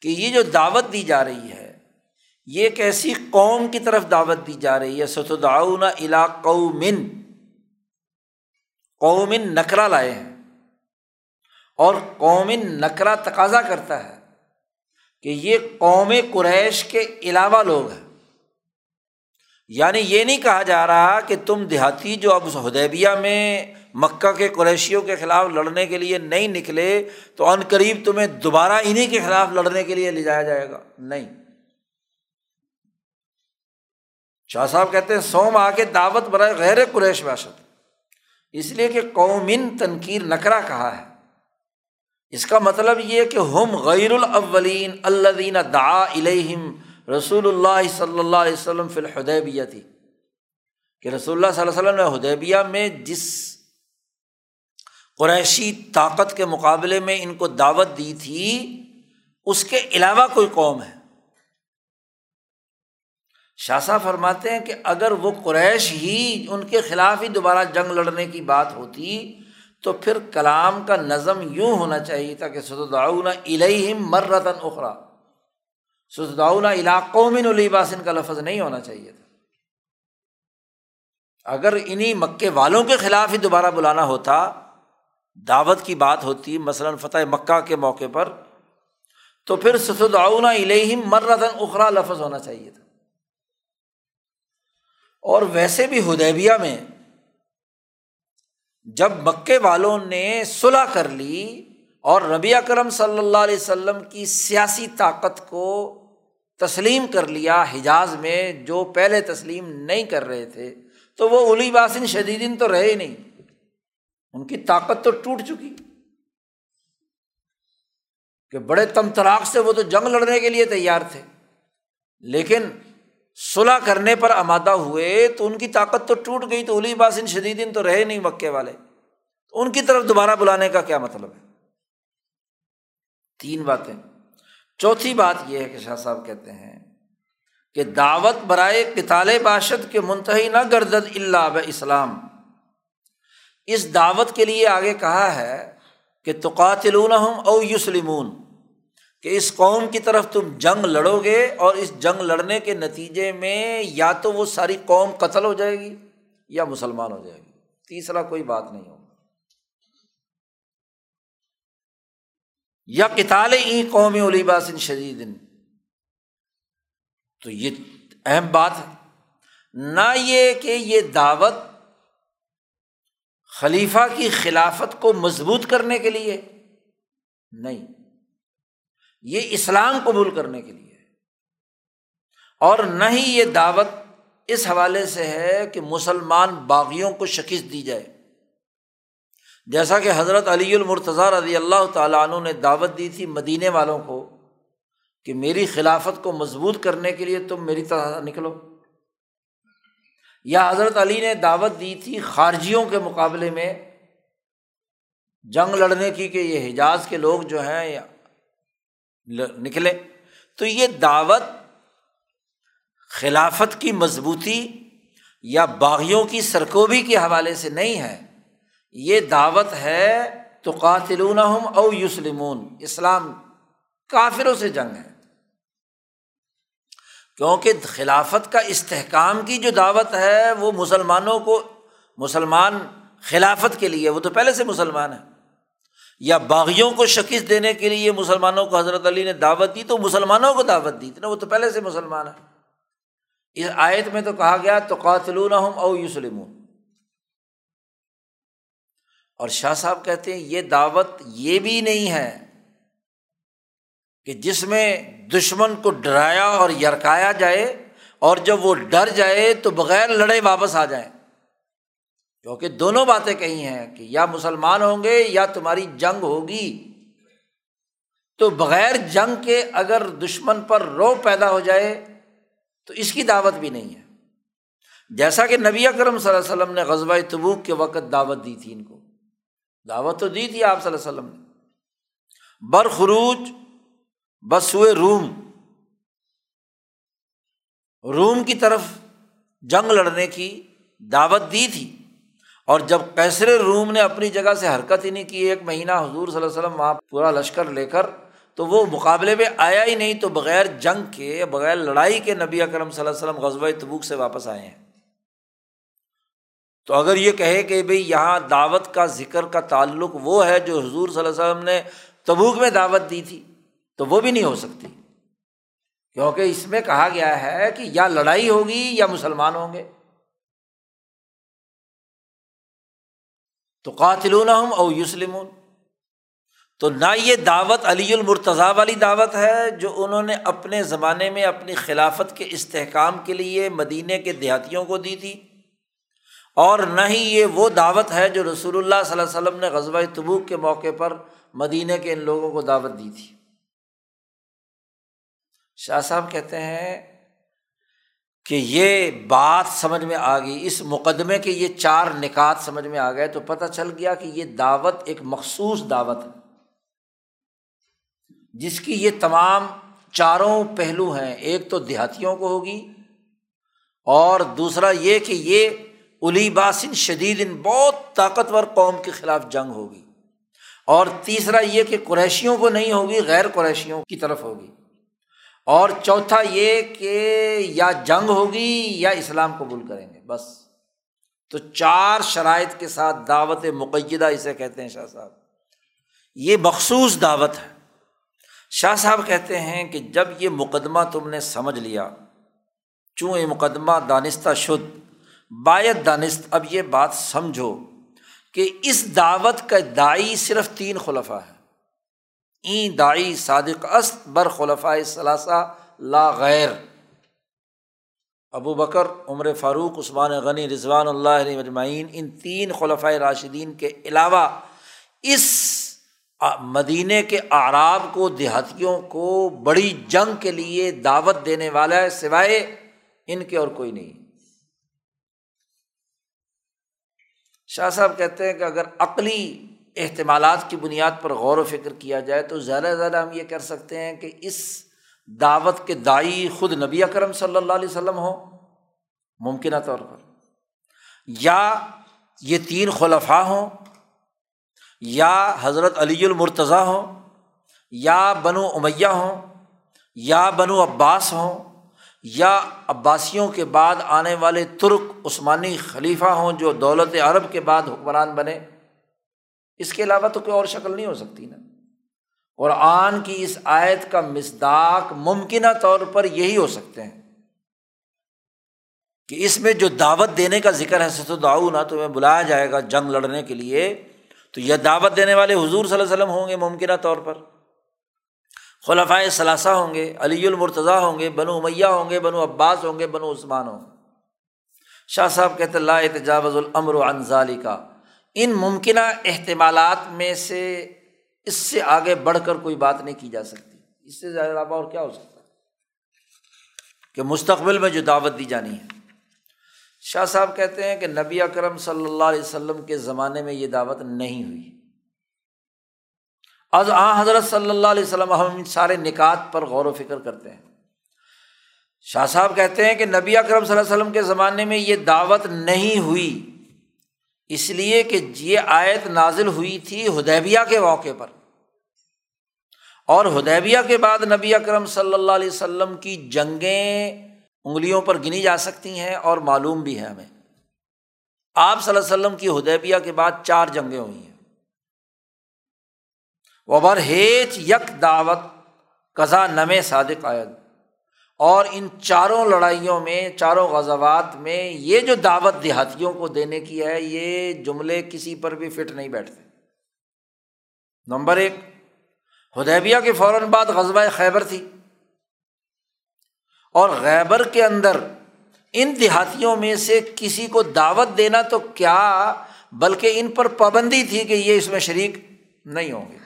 کہ یہ جو دعوت دی جا رہی ہے، یہ ایک ایسی قوم کی طرف دعوت دی جا رہی ہے۔ ستدعون الا قومن قومن نکرا لائے ہیں۔ اور قومن نکرا تقاضا کرتا ہے۔ کہ یہ قوم قریش کے علاوہ لوگ ہیں۔ یعنی یہ نہیں کہا جا رہا کہ تم دیہاتی جو اب ہدیبیہ میں مکہ کے قریشیوں کے خلاف لڑنے کے لیے نہیں نکلے تو ان قریب تمہیں دوبارہ انہیں کے خلاف لڑنے کے لیے لے جایا جائے گا۔ نہیں۔ شاہ صاحب کہتے ہیں سوم آ کے دعوت برائے غیر قریش باشد۔ اس لیے کہ قومن تنقیر نکرا کہا ہے۔ اس کا مطلب یہ کہ ہم غیر الاولین اللہ دین الہم رسول اللہ صلی اللہ علیہ وسلم فی الحدیبیہ تھی۔ کہ رسول اللہ صلی اللہ علیہ وسلم نے ہدیبیہ میں جس قریشی طاقت کے مقابلے میں ان کو دعوت دی تھی، اس کے علاوہ کوئی قوم ہے۔ شاہ فرماتے ہیں کہ اگر وہ قریش ہی ان کے خلاف ہی دوبارہ جنگ لڑنے کی بات ہوتی تو پھر کلام کا نظم یوں ہونا چاہیے تھا کہ سداؤن الہم مرتن اخرا سداؤن علاقوں میں الباسن کا لفظ نہیں ہونا چاہیے تھا۔ اگر انہیں مکے والوں کے خلاف ہی دوبارہ بلانا ہوتا، دعوت کی بات ہوتی، مثلاً فتح مکہ کے موقع پر، تو پھر سداؤن الہم مرتن اخرا لفظ ہونا چاہیے تھا۔ اور ویسے بھی ہدیبیہ میں جب مکے والوں نے صلاح کر لی اور ربی اکرم صلی اللہ علیہ وسلم کی سیاسی طاقت کو تسلیم کر لیا حجاز میں جو پہلے تسلیم نہیں کر رہے تھے، تو وہ الی باسن شدیدین تو رہے ہی نہیں۔ ان کی طاقت تو ٹوٹ چکی۔ کہ بڑے تم تراک سے وہ تو جنگ لڑنے کے لیے تیار تھے۔ لیکن صلاح کرنے پر آمادہ ہوئے تو ان کی طاقت تو ٹوٹ گئی تو الی باسن شدیدین تو رہے نہیں مکے والے۔ تو ان کی طرف دوبارہ بلانے کا کیا مطلب ہے؟ تین باتیں۔ چوتھی بات یہ ہے کہ شاہ صاحب کہتے ہیں کہ دعوت برائے کتال باشد کے منتحی نہ گردد اللہ ب اسلام اس دعوت کے لیے آگے کہا ہے کہ توقاتلون او یوسلمون کہ اس قوم کی طرف تم جنگ لڑو گے اور اس جنگ لڑنے کے نتیجے میں یا تو وہ ساری قوم قتل ہو جائے گی یا مسلمان ہو جائے گی۔ تیسرا کوئی بات نہیں ہوگا یا کتال ای قومی علی باسن شدید۔ تو یہ اہم بات ہے۔ نہ یہ کہ یہ دعوت خلیفہ کی خلافت کو مضبوط کرنے کے لیے۔ نہیں۔ یہ اسلام قبول کرنے کے لیے اور نہ ہی یہ دعوت اس حوالے سے ہے کہ مسلمان باغیوں کو شکست دی جائے۔ جیسا کہ حضرت علی المرتضیٰ رضی اللہ تعالیٰ عنہ نے دعوت دی تھی مدینے والوں کو کہ میری خلافت کو مضبوط کرنے کے لیے تم میری طرح نکلو۔ یا حضرت علی نے دعوت دی تھی خارجیوں کے مقابلے میں جنگ لڑنے کی کہ یہ حجاز کے لوگ جو ہیں نکلے۔ تو یہ دعوت خلافت کی مضبوطی یا باغیوں کی سرکوبی کے حوالے سے نہیں ہے۔ یہ دعوت ہے تو قاتلون او یوسلمون اسلام کافروں سے جنگ ہے۔ کیونکہ خلافت کا استحکام کی جو دعوت ہے وہ مسلمانوں کو، مسلمان خلافت کے لیے، وہ تو پہلے سے مسلمان ہے یا باغیوں کو شکست دینے کے لیے مسلمانوں کو حضرت علی نے دعوت دی تو مسلمانوں کو دعوت دی نا وہ تو پہلے سے مسلمان ہے۔ اس آیت میں تو کہا گیا تو قاتلون او یوسلمون اور شاہ صاحب کہتے ہیں یہ دعوت یہ بھی نہیں ہے کہ جس میں دشمن کو ڈرایا اور یرکایا جائے اور جب وہ ڈر جائے تو بغیر لڑے واپس آ جائیں۔ کیونکہ دونوں باتیں کہی ہیں کہ یا مسلمان ہوں گے یا تمہاری جنگ ہوگی۔ تو بغیر جنگ کے اگر دشمن پر رو پیدا ہو جائے تو اس کی دعوت بھی نہیں ہے۔ جیسا کہ نبی اکرم صلی اللہ علیہ وسلم نے غزبۂ تبوک کے وقت دعوت دی تھی ان کو۔ دعوت تو دی تھی آپ صلی اللہ علیہ وسلم نے۔ برخروج بسوئے روم۔ روم کی طرف جنگ لڑنے کی دعوت دی تھی۔ اور جب کیسر روم نے اپنی جگہ سے حرکت ہی نہیں کی، ایک مہینہ حضور صلی اللہ علیہ وسلم وہاں پورا لشکر لے کر، تو وہ مقابلے میں آیا ہی نہیں، تو بغیر جنگ کے، بغیر لڑائی کے نبی اکرم صلی اللہ علیہ وسلم غزبۂ تبوک سے واپس آئے ہیں۔ تو اگر یہ کہے کہ بھائی یہاں دعوت کا ذکر کا تعلق وہ ہے جو حضور صلی اللہ علیہ وسلم نے تبوک میں دعوت دی تھی، تو وہ بھی نہیں ہو سکتی۔ کیونکہ اس میں کہا گیا ہے کہ یا لڑائی ہوگی یا مسلمان ہوں گے۔ تو قاتلون او یوسلم تو نہ یہ دعوت علی المرتضیٰ والی دعوت ہے جو انہوں نے اپنے زمانے میں اپنی خلافت کے استحکام کے لیے مدینے کے دیہاتیوں کو دی تھی۔ اور نہ ہی یہ وہ دعوت ہے جو رسول اللہ صلی اللہ علیہ وسلم نے غزبۂ تبوک کے موقع پر مدینہ کے ان لوگوں کو دعوت دی تھی۔ شاہ صاحب کہتے ہیں کہ یہ بات سمجھ میں آ گئی۔ اس مقدمے کے یہ چار نکات سمجھ میں آ گئے تو پتہ چل گیا کہ یہ دعوت ایک مخصوص دعوت ہے۔ جس کی یہ تمام چاروں پہلو ہیں، ایک تو دیہاتیوں کو ہوگی اور دوسرا یہ کہ یہ الی باسن شدید ان بہت طاقتور قوم کے خلاف جنگ ہوگی اور تیسرا یہ کہ قریشیوں کو نہیں ہوگی، غیر قریشیوں کی طرف ہوگی۔ اور چوتھا یہ کہ یا جنگ ہوگی یا اسلام قبول کریں گے، بس۔ تو چار شرائط کے ساتھ دعوت مقیدہ اسے کہتے ہیں شاہ صاحب۔ یہ مخصوص دعوت ہے۔ شاہ صاحب کہتے ہیں کہ جب یہ مقدمہ تم نے سمجھ لیا چوں یہ مقدمہ دانستہ شد باعت دانست اب یہ بات سمجھو کہ اس دعوت کا دائی صرف تین خلفہ ہے این دائی صادق است بر خلفۂ ثلاثہ لا غیر۔ ابو بکر، عمر فاروق، عثمان غنی، رضوان اللہ علیہ مجمعین ان تین خلفۂ راشدین کے علاوہ اس مدینہ کے اعراب کو، دیہاتیوں کو بڑی جنگ کے لیے دعوت دینے والا ہے، سوائے ان کے اور کوئی نہیں۔ شاہ صاحب کہتے ہیں کہ اگر عقلی احتمالات کی بنیاد پر غور و فکر کیا جائے تو زیادہ سے زیادہ ہم یہ کر سکتے ہیں کہ اس دعوت کے دائی خود نبی اکرم صلی اللہ علیہ وسلم ہو ممکنہ طور پر۔ یا یہ تین خلفاء ہوں، یا حضرت علی المرتضیٰ ہوں، یا بنو امیہ ہوں، یا بنو عباس ہوں، یا عباسیوں کے بعد آنے والے ترک عثمانی خلیفہ ہوں جو دولت عرب کے بعد حکمران بنے۔ اس کے علاوہ تو کوئی اور شکل نہیں ہو سکتی نا۔ قرآن کی اس آیت کا مزداق ممکنہ طور پر یہی ہو سکتے ہیں کہ اس میں جو دعوت دینے کا ذکر ہے ست داؤ نہ تمہیں بلایا جائے گا جنگ لڑنے کے لیے، تو یہ دعوت دینے والے حضور صلی اللہ علیہ وسلم ہوں گے ممکنہ طور پر۔ خلفۂ ثلاثہ ہوں گے، علی المرتضیٰ ہوں گے، بنو میاں ہوں گے، بنو عباس ہوں گے، بنو عثمان ہوں گے۔ شاہ صاحب کہتے اللہ تجاوز العمر و انضالی کا ان ممکنہ احتمالات میں سے اس سے آگے بڑھ کر کوئی بات نہیں کی جا سکتی۔ اس سے زیادہ اور کیا ہو سکتا ہے؟ کہ مستقبل میں جو دعوت دی جانی ہے۔ شاہ صاحب کہتے ہیں کہ نبی اکرم صلی اللہ علیہ وسلم کے زمانے میں یہ دعوت نہیں ہوئی۔ آج آ حضرت صلی اللہ علیہ وسلم ہم ان سارے نکات پر غور و فکر کرتے ہیں۔ شاہ صاحب کہتے ہیں کہ نبی اکرم صلی اللہ علیہ وسلم کے زمانے میں یہ دعوت نہیں ہوئی۔ اس لیے کہ یہ آیت نازل ہوئی تھی ہدیبیہ کے موقع پر۔ اور ہدیبیہ کے بعد نبی اکرم صلی اللہ علیہ وسلم کی جنگیں انگلیوں پر گنی جا سکتی ہیں اور معلوم بھی ہے ہمیں۔ آپ صلی اللہ علیہ وسلم کی ہدیبیہ کے بعد چار جنگیں ہوئی ہیں۔ وبر ہیچ یک دعوت قزا نم صادق آیت۔ اور ان چاروں لڑائیوں میں، چاروں غزوات میں یہ جو دعوت دیہاتیوں کو دینے کی ہے، یہ جملے کسی پر بھی فٹ نہیں بیٹھتے۔ نمبر ایک ہدیبیہ کے فوراً بعد غزبۂ خیبر تھی۔ اور غیبر کے اندر ان دیہاتیوں میں سے کسی کو دعوت دینا تو کیا، بلکہ ان پر پابندی تھی کہ یہ اس میں شریک نہیں ہوں گے۔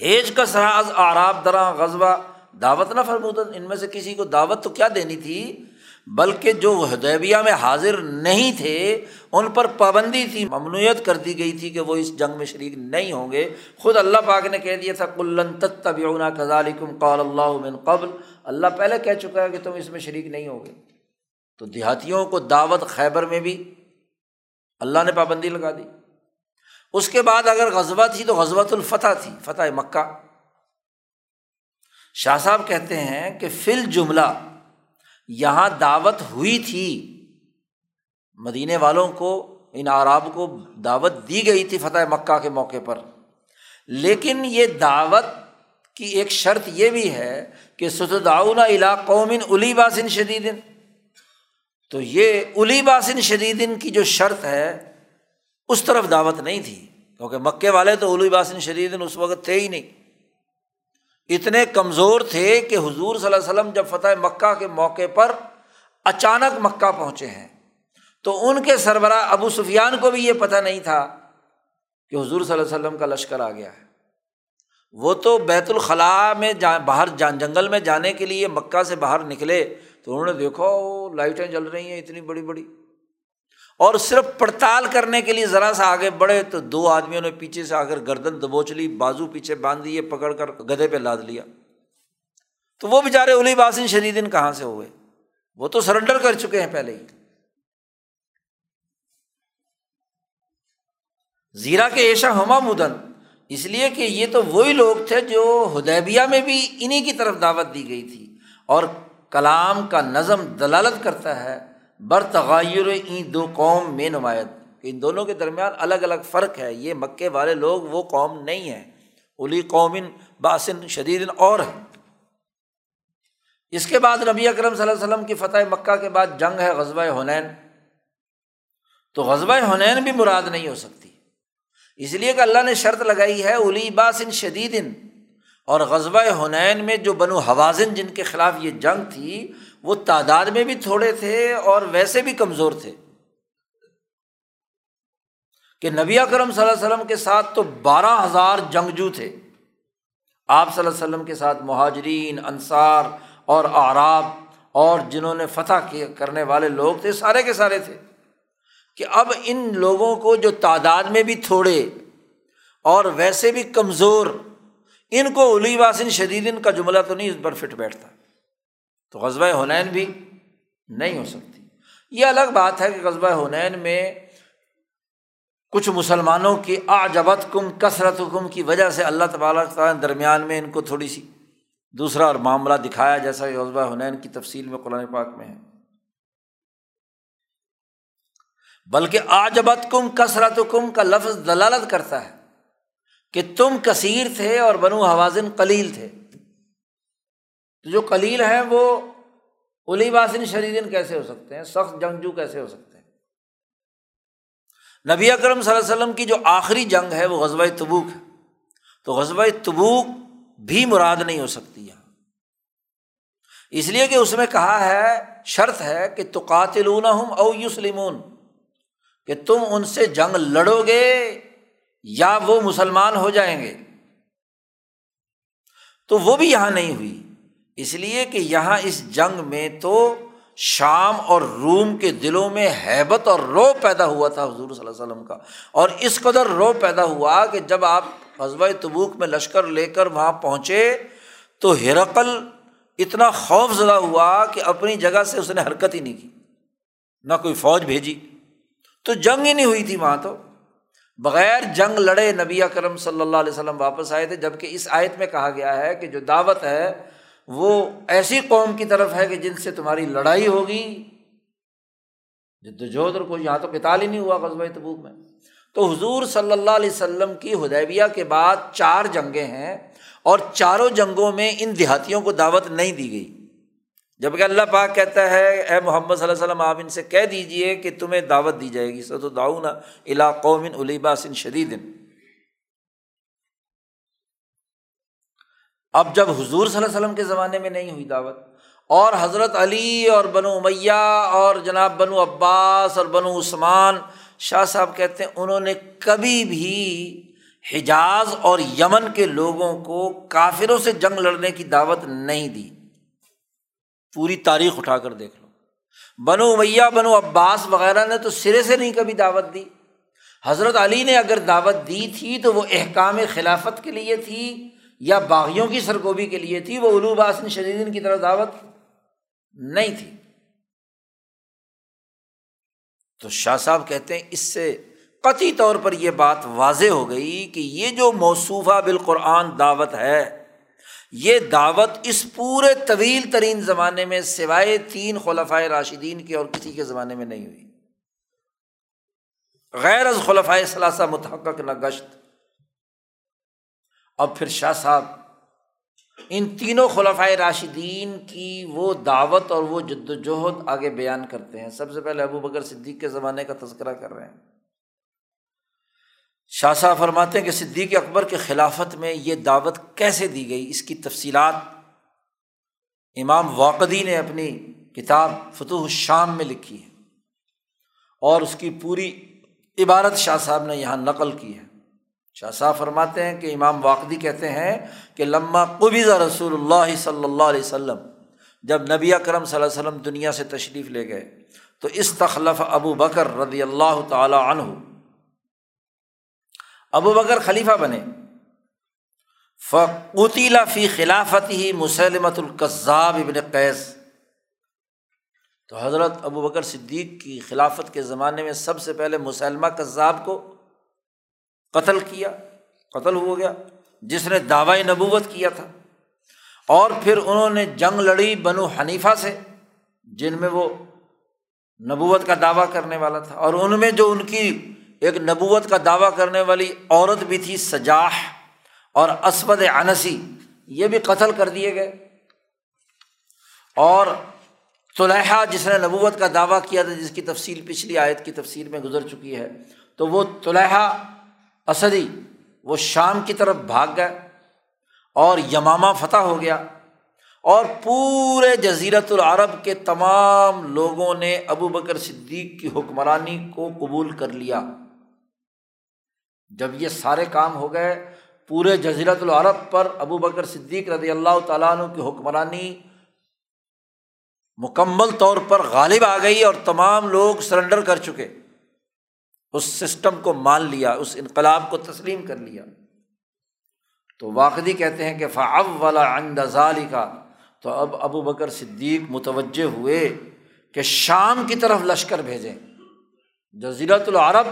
ہیج کا سراز آراب درا غزبہ دعوت نہ فرمودن۔ ان میں سے کسی کو دعوت تو کیا دینی تھی؟ بلکہ جو حدیبیہ میں حاضر نہیں تھے، ان پر پابندی تھی، ممنوعیت کر دی گئی تھی کہ وہ اس جنگ میں شریک نہیں ہوں گے۔ خود اللہ پاک نے کہہ دیا تھا کلن تتبعونا کذالکم قال اللہ من قبل۔ اللہ پہلے کہہ چکا ہے کہ تم اس میں شریک نہیں ہوگے تو دیہاتیوں کو دعوت خیبر میں بھی اللہ نے پابندی لگا دی۔ اس کے بعد اگر غزبہ تھی تو غزبۃ الفتح تھی، فتح مکہ۔ شاہ صاحب کہتے ہیں کہ فل جملہ یہاں دعوت ہوئی تھی، مدینے والوں کو، ان آراب کو دعوت دی گئی تھی فتح مکہ کے موقع پر۔ لیکن یہ دعوت کی ایک شرط یہ بھی ہے کہ ستداؤن علا قومن الی باسن شدید۔ تو یہ الی باسن شدید کی جو شرط ہے، اس طرف دعوت نہیں تھی، کیونکہ مکے والے تو الی باسن شدید اس وقت تھے ہی نہیں۔ اتنے کمزور تھے کہ حضور صلی اللہ علیہ وسلم جب فتح مکہ کے موقع پر اچانک مکہ پہنچے ہیں، تو ان کے سربراہ ابو سفیان کو بھی یہ پتہ نہیں تھا کہ حضور صلی اللہ علیہ وسلم کا لشکر آ گیا ہے۔ وہ تو بیت الخلاء میں جا، باہر جان جنگل میں جانے کے لیے مکہ سے باہر نکلے، تو انہوں نے دیکھو لائٹیں جل رہی ہیں، اتنی بڑی بڑی۔ اور صرف پڑتال کرنے کے لیے ذرا سا آگے بڑھے تو دو آدمیوں نے پیچھے سے آ کر گردن دبوچ لی، بازو پیچھے باندھ دیے، پکڑ کر گدھے پہ لاد لیا۔ تو وہ بےچارے الی باسن شدید کہاں سے ہوئے؟ وہ تو سرنڈر کر چکے ہیں پہلے ہی۔ زیرا کے ایشا ہما مدن۔ اس لیے کہ یہ تو وہی لوگ تھے جو ہدیبیہ میں بھی انہیں کی طرف دعوت دی گئی تھی۔ اور کلام کا نظم دلالت کرتا ہے۔ بر تغیر این دو قوم میں نمایت ان دونوں کے درمیان الگ الگ فرق ہے، یہ مکے والے لوگ وہ قوم نہیں ہیں۔ الی قومن باسن شدید اور ہے۔ اس کے بعد نبی اکرم صلی اللہ علیہ وسلم کی فتح مکہ کے بعد جنگ ہے غزبۂ حنین۔ تو غزبۂ حنین بھی مراد نہیں ہو سکتی۔ اس لیے کہ اللہ نے شرط لگائی ہے الی باسن شدید۔ اور غزبۂ حنین میں جو بنو حوازن جن کے خلاف یہ جنگ تھی وہ تعداد میں بھی تھوڑے تھے اور ویسے بھی کمزور تھے۔ کہ نبی اکرم صلی اللہ علیہ وسلم کے ساتھ تو بارہ ہزار جنگجو تھے۔ آپ صلی اللہ علیہ وسلم کے ساتھ مہاجرین، انصار اور آراب اور جنہوں نے فتح کرنے والے لوگ تھے، سارے کے سارے تھے۔ کہ اب ان لوگوں کو جو تعداد میں بھی تھوڑے اور ویسے بھی کمزور، ان کو الی واسن شدید کا جملہ تو نہیں، اس پر فٹ بیٹھتا۔ تو غزبۂ ہنین بھی نہیں ہو سکتی۔ یہ الگ بات ہے کہ غزبۂ ہنین میں کچھ مسلمانوں کی آجبت کم کثرت کم کی وجہ سے اللہ تعالیٰ تعالیٰ درمیان میں ان کو تھوڑی سی دوسرا اور معاملہ دکھایا، جیسا کہ عزبہ حنین کی تفصیل میں قرآن پاک میں ہے۔ بلکہ آجبت کم کثرت کم کا لفظ دلالت کرتا ہے کہ تم کثیر تھے اور بنو حوازن کلیل تھے۔ جو کلیل ہیں وہ الی باسن شریدن کیسے ہو سکتے ہیں؟ سخت جنگجو کیسے ہو سکتے ہیں؟ نبی اکرم صلی اللہ علیہ وسلم کی جو آخری جنگ ہے وہ غزبۂ تبوک ہے۔ تو غزبۂ تبوک بھی مراد نہیں ہو سکتی یہاں۔ اس لیے کہ اس میں کہا ہے، شرط ہے کہ تو قاتل ہوں او یوسلمون کہ تم ان سے جنگ لڑو گے یا وہ مسلمان ہو جائیں گے۔ تو وہ بھی یہاں نہیں ہوئی۔ اس لیے کہ یہاں اس جنگ میں تو شام اور روم کے دلوں میں حیبت اور رو پیدا ہوا تھا حضور صلی اللہ علیہ وسلم کا۔ اور اس قدر رو پیدا ہوا کہ جب آپ قصبۂ تبوک میں لشکر لے کر وہاں پہنچے تو ہرقل اتنا خوف زدہ ہوا کہ اپنی جگہ سے اس نے حرکت ہی نہیں کی، نہ کوئی فوج بھیجی۔ تو جنگ ہی نہیں ہوئی تھی وہاں تو۔ بغیر جنگ لڑے نبی کرم صلی اللہ علیہ وسلم واپس آئے تھے، جبکہ اس آیت میں کہا گیا ہے کہ جو دعوت ہے وہ ایسی قوم کی طرف ہے کہ جن سے تمہاری لڑائی ہوگی جدوجہد اور کوئی یہاں تو کتال ہی نہیں ہوا قصبۂ تبوک میں۔ تو حضور صلی اللہ علیہ وسلم کی ہدیبیہ کے بعد چار جنگیں ہیں اور چاروں جنگوں میں ان دیہاتیوں کو دعوت نہیں دی گئی۔ جبکہ اللہ پاک کہتا ہے، اے محمد صلی اللہ علیہ وسلم، آپ ان سے کہہ دیجیے کہ تمہیں دعوت دی جائے گی۔ سد داؤن الا قومن الیباسن شدید۔ اب جب حضور صلی اللہ علیہ وسلم کے زمانے میں نہیں ہوئی دعوت، اور حضرت علی اور بنو امیہ اور جناب بنو عباس اور بنو عثمان شاہ صاحب کہتے ہیں، انہوں نے کبھی بھی حجاز اور یمن کے لوگوں کو کافروں سے جنگ لڑنے کی دعوت نہیں دی۔ پوری تاریخ اٹھا کر دیکھ لو۔ بنو میاں بنو عباس وغیرہ نے تو سرے سے نہیں کبھی دعوت دی۔ حضرت علی نے اگر دعوت دی تھی تو وہ احکام خلافت کے لیے تھی۔ یا باغیوں کی سرگوبی کے لیے تھی، وہ علو باسن شدید کی طرف دعوت نہیں تھی۔ تو شاہ صاحب کہتے ہیں، اس سے قطعی طور پر یہ بات واضح ہو گئی کہ یہ جو موصوفہ بالقرآن دعوت ہے، یہ دعوت اس پورے طویل ترین زمانے میں سوائے تین خلفۂ راشدین کے اور کسی کے زمانے میں نہیں ہوئی۔ غیر از خلفۂ ثلاثہ متحق نہ گشت۔ اب پھر شاہ صاحب، ان تینوں خلفۂ راشدین کی وہ دعوت اور وہ جد وجہد آگے بیان کرتے ہیں۔ سب سے پہلے ابو بکر صدیق کے زمانے کا تذکرہ کر رہے ہیں۔ شاہ صاحب فرماتے ہیں کہ صدیق اکبر کے خلافت میں یہ دعوت کیسے دی گئی؟ اس کی تفصیلات۔ امام واقعی نے اپنی کتاب فتح الشام میں لکھی ہے اور اس کی پوری عبارت شاہ صاحب نے یہاں نقل کی ہے۔ شاہ صاحب فرماتے ہیں کہ امام واقعی کہتے ہیں کہ لمہ قبضہ رسول اللہ صلی اللہ علیہ وسلم، جب نبی اکرم صلی اللہ علیہ وسلم دنیا سے تشریف لے گئے، تو اس تخلف ابو بکر رضی اللہ تعالی عنہ۔ ابو بکر خلیفہ بنے۔ فقوتیلا فی خلافت ہی مسلمت القذاب ابن قیس۔ تو حضرت ابو بکر صدیق کی خلافت کے زمانے میں سب سے پہلے مسلمہ قذاب کو قتل کیا، قتل ہو گیا، جس نے دعوی نبوت کیا تھا۔ اور پھر انہوں نے جنگ لڑی بنو حنیفہ سے، جن میں وہ نبوت کا دعویٰ کرنے والا تھا۔ اور ان میں جو ان کی ایک نبوت کا دعویٰ کرنے والی عورت بھی تھی، سجاح اور اسود انسی، یہ بھی قتل کر دیے گئے۔ اور طلحہ جس نے نبوت کا دعویٰ کیا تھا، جس کی تفصیل پچھلی آیت کی تفصیل میں گزر چکی ہے، تو وہ طلحہ اسدی، وہ شام کی طرف بھاگ گئے اور یمامہ فتح ہو گیا اور پورے جزیرت العرب کے تمام لوگوں نے ابو بکر صدیق کی حکمرانی کو قبول کر لیا۔ جب یہ سارے کام ہو گئے، پورے جزیرت العرب پر ابو بکر صدیق رضی اللہ تعالیٰ عنہ کی حکمرانی مکمل طور پر غالب آ گئی اور تمام لوگ سرنڈر کر چکے۔ اس سسٹم کو مان لیا، اس انقلاب کو تسلیم کر لیا۔ تو واقعی کہتے ہیں کہ فعب والا اندازالی کا تو اب ابو بکر صدیق متوجہ ہوئے کہ شام کی طرف لشکر بھیجیں۔ جزیرت العرب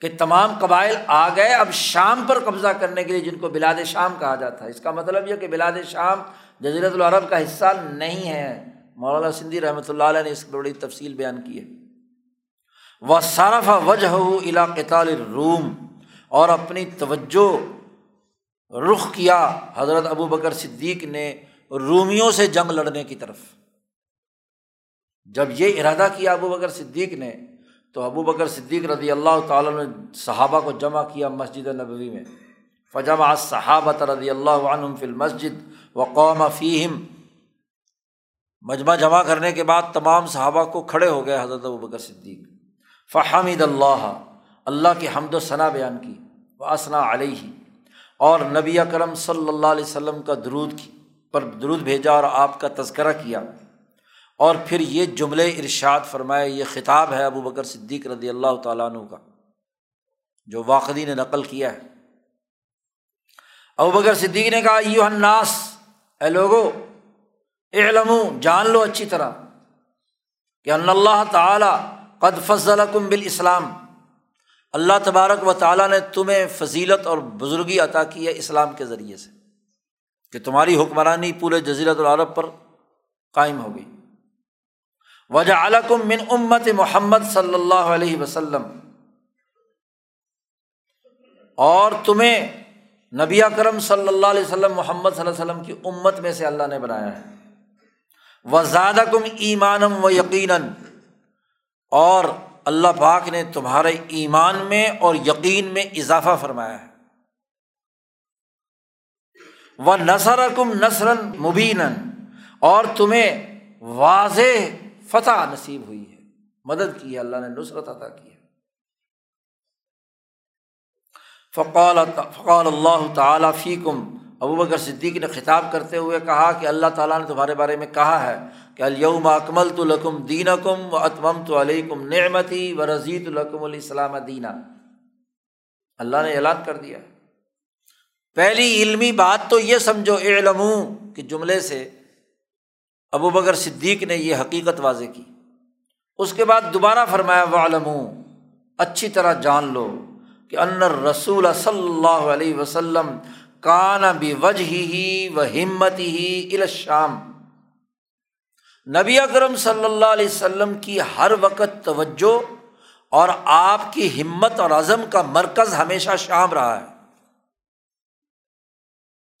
کہ تمام قبائل آ گئے۔ اب شام پر قبضہ کرنے کے لیے جن کو بلاد شام کہا جاتا ہے۔ اس کا مطلب یہ کہ بلاد شام جزیرت العرب کا حصہ نہیں ہے۔ مولانا سندھی رحمۃ اللہ علیہ نے اس بڑی تفصیل بیان کی ہے۔ وہ صارف وجہ علاقال روم اور اپنی توجہ رخ کیا حضرت ابو بکر صدیق نے رومیوں سے جنگ لڑنے کی طرف۔ جب یہ ارادہ کیا ابو بکر صدیق نے، تو ابو بکر صدیق رضی اللہ تعالیٰ نے صحابہ کو جمع کیا مسجد نبوی میں۔ فجم صحابت رضی اللہ عنہم فی المسجد و قوم فیم مجمع جمع کرنے کے بعد تمام صحابہ کو کھڑے ہو گئے حضرت ابو بکر صدیق۔ فحمد اللہ اللہ کی حمد و ثنا بیان کی وہ اسنا علیہ، اور نبی کرم صلی اللہ علیہ وسلم کا درود کی، پر درود بھیجا اور آپ کا تذکرہ کیا۔ اور پھر یہ جملے ارشاد فرمائے، یہ خطاب ہے ابو بکر صدیق رضی اللہ تعالیٰ عنہ کا، جو واقعی نے نقل کیا ہے۔ ابو بکر صدیق نے کہا یو الناس، اے لوگو علم جان لو اچھی طرح کہ اللہ تعالیٰ قد فضل کم بال اسلام اللہ تبارک و تعالیٰ نے تمہیں فضیلت اور بزرگی عطا کی ہے اسلام کے ذریعے سے، کہ تمہاری حکمرانی پورے جزیرت العرب پر قائم ہو گئی۔ وجہ علکم من امت محمد صلی اللہ علیہ وسلم۔ اور تمہیں نبی کرم صلی اللہ علیہ وسلم، محمد صلی اللہ علیہ وسلم کی امت میں سے اللہ نے بنایا ہے۔ وہ زیادہ کم ایمانم و یقیناً اور اللہ پاک نے تمہارے ایمان میں اور یقین میں اضافہ فرمایا ہے۔ وہ نثر کم نثر مبین اور تمہیں واضح فتح نصیب ہوئی ہے۔ مدد کی ہے، اللہ نے نصرت عطا کی ہے۔ فقال فقال اللہ تعالیٰ فی کم ابو بکر صدیق نے خطاب کرتے ہوئے کہا کہ اللہ تعالیٰ نے تمہارے بارے میں کہا ہے۔ کہ الوم اکمل تو لکم دین کم و اتمم تو علیہ کم نعمتی و رضیت الکم علیہ السلام دینہ اللہ نے اعلان کر دیا۔ پہلی علمی بات تو یہ سمجھو علم کہ جملے سے ابو بکر صدیق نے یہ حقیقت واضح کی۔ اس کے بعد دوبارہ فرمایا والم اچھی طرح جان لو کہ انر رسول صلی اللہ علیہ وسلم کان بھی وجہ ہی و ہمت ہی الشام۔ نبی اکرم صلی اللہ علیہ وسلم کی ہر وقت توجہ اور آپ کی ہمت اور عزم کا مرکز ہمیشہ شام رہا ہے۔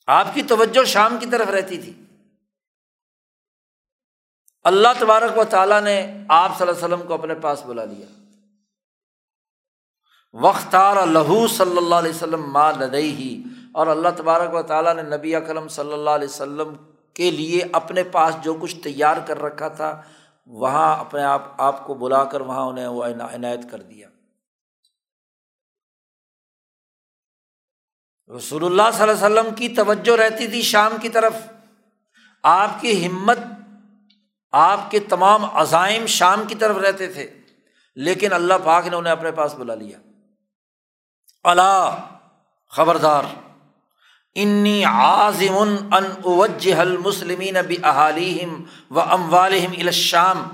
آپ کی توجہ شام کی طرف رہتی تھی۔ اللہ تبارک و تعالیٰ نے آپ صلی اللہ علیہ وسلم کو اپنے پاس بلا لیا۔ وختار لہو صلی اللہ علیہ وسلم ماں لدئی ہی اور اللہ تبارک و تعالیٰ نے نبی اکرم صلی اللہ علیہ وسلم کے لیے اپنے پاس جو کچھ تیار کر رکھا تھا، وہاں اپنے آپ آپ کو بلا کر وہاں انہیں وہ عنایت کر دیا۔ رسول اللہ صلی اللہ علیہ وسلم کی توجہ رہتی تھی شام کی طرف۔ آپ کی ہمت، آپ کے تمام عزائم شام کی طرف رہتے تھے، لیکن اللہ پاک نے انہیں اپنے پاس بلا لیا۔ اللہ خبردار۔ انی عظم ان اوجہ المسلمین بھی احالیم و ام والم الشام.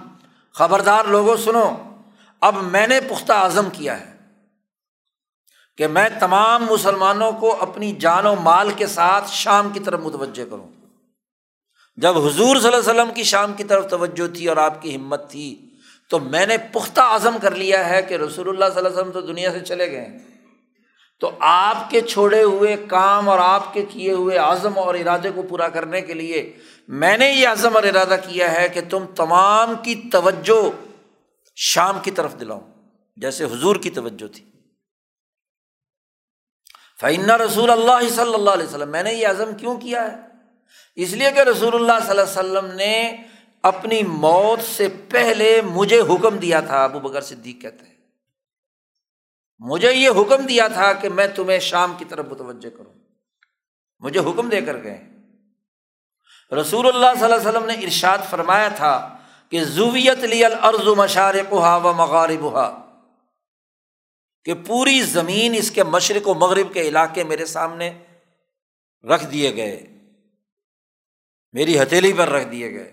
خبردار لوگوں، سنو، اب میں نے پختہ عزم کیا ہے کہ میں تمام مسلمانوں کو اپنی جان و مال کے ساتھ شام کی طرف متوجہ کروں۔ جب حضور صلی اللہ علیہ وسلم کی شام کی طرف توجہ تھی اور آپ کی ہمت تھی، تو میں نے پختہ عزم کر لیا ہے کہ رسول اللہ صلی اللہ علیہ وسلم تو دنیا سے چلے گئے۔ تو آپ کے چھوڑے ہوئے کام اور آپ کے کیے ہوئے عزم اور ارادے کو پورا کرنے کے لیے میں نے یہ عزم اور ارادہ کیا ہے کہ تم تمام کی توجہ شام کی طرف دلاؤ، جیسے حضور کی توجہ تھی۔ فعن رسول اللہ صلی اللہ علیہ وسلم، میں نے یہ عزم کیوں کیا ہے؟ اس لیے کہ رسول اللہ صلی اللہ علیہ وسلم نے اپنی موت سے پہلے مجھے حکم دیا تھا، ابو بکر صدیق کہتے ہیں۔ مجھے یہ حکم دیا تھا کہ میں تمہیں شام کی طرف متوجہ کروں۔ مجھے حکم دے کر گئے۔ رسول اللہ صلی اللہ علیہ وسلم نے ارشاد فرمایا تھا کہ زویت لی الارض مشارق و مغارب کہ پوری زمین اس کے مشرق و مغرب کے علاقے میرے سامنے رکھ دیے گئے۔ میری ہتھیلی پر رکھ دیے گئے۔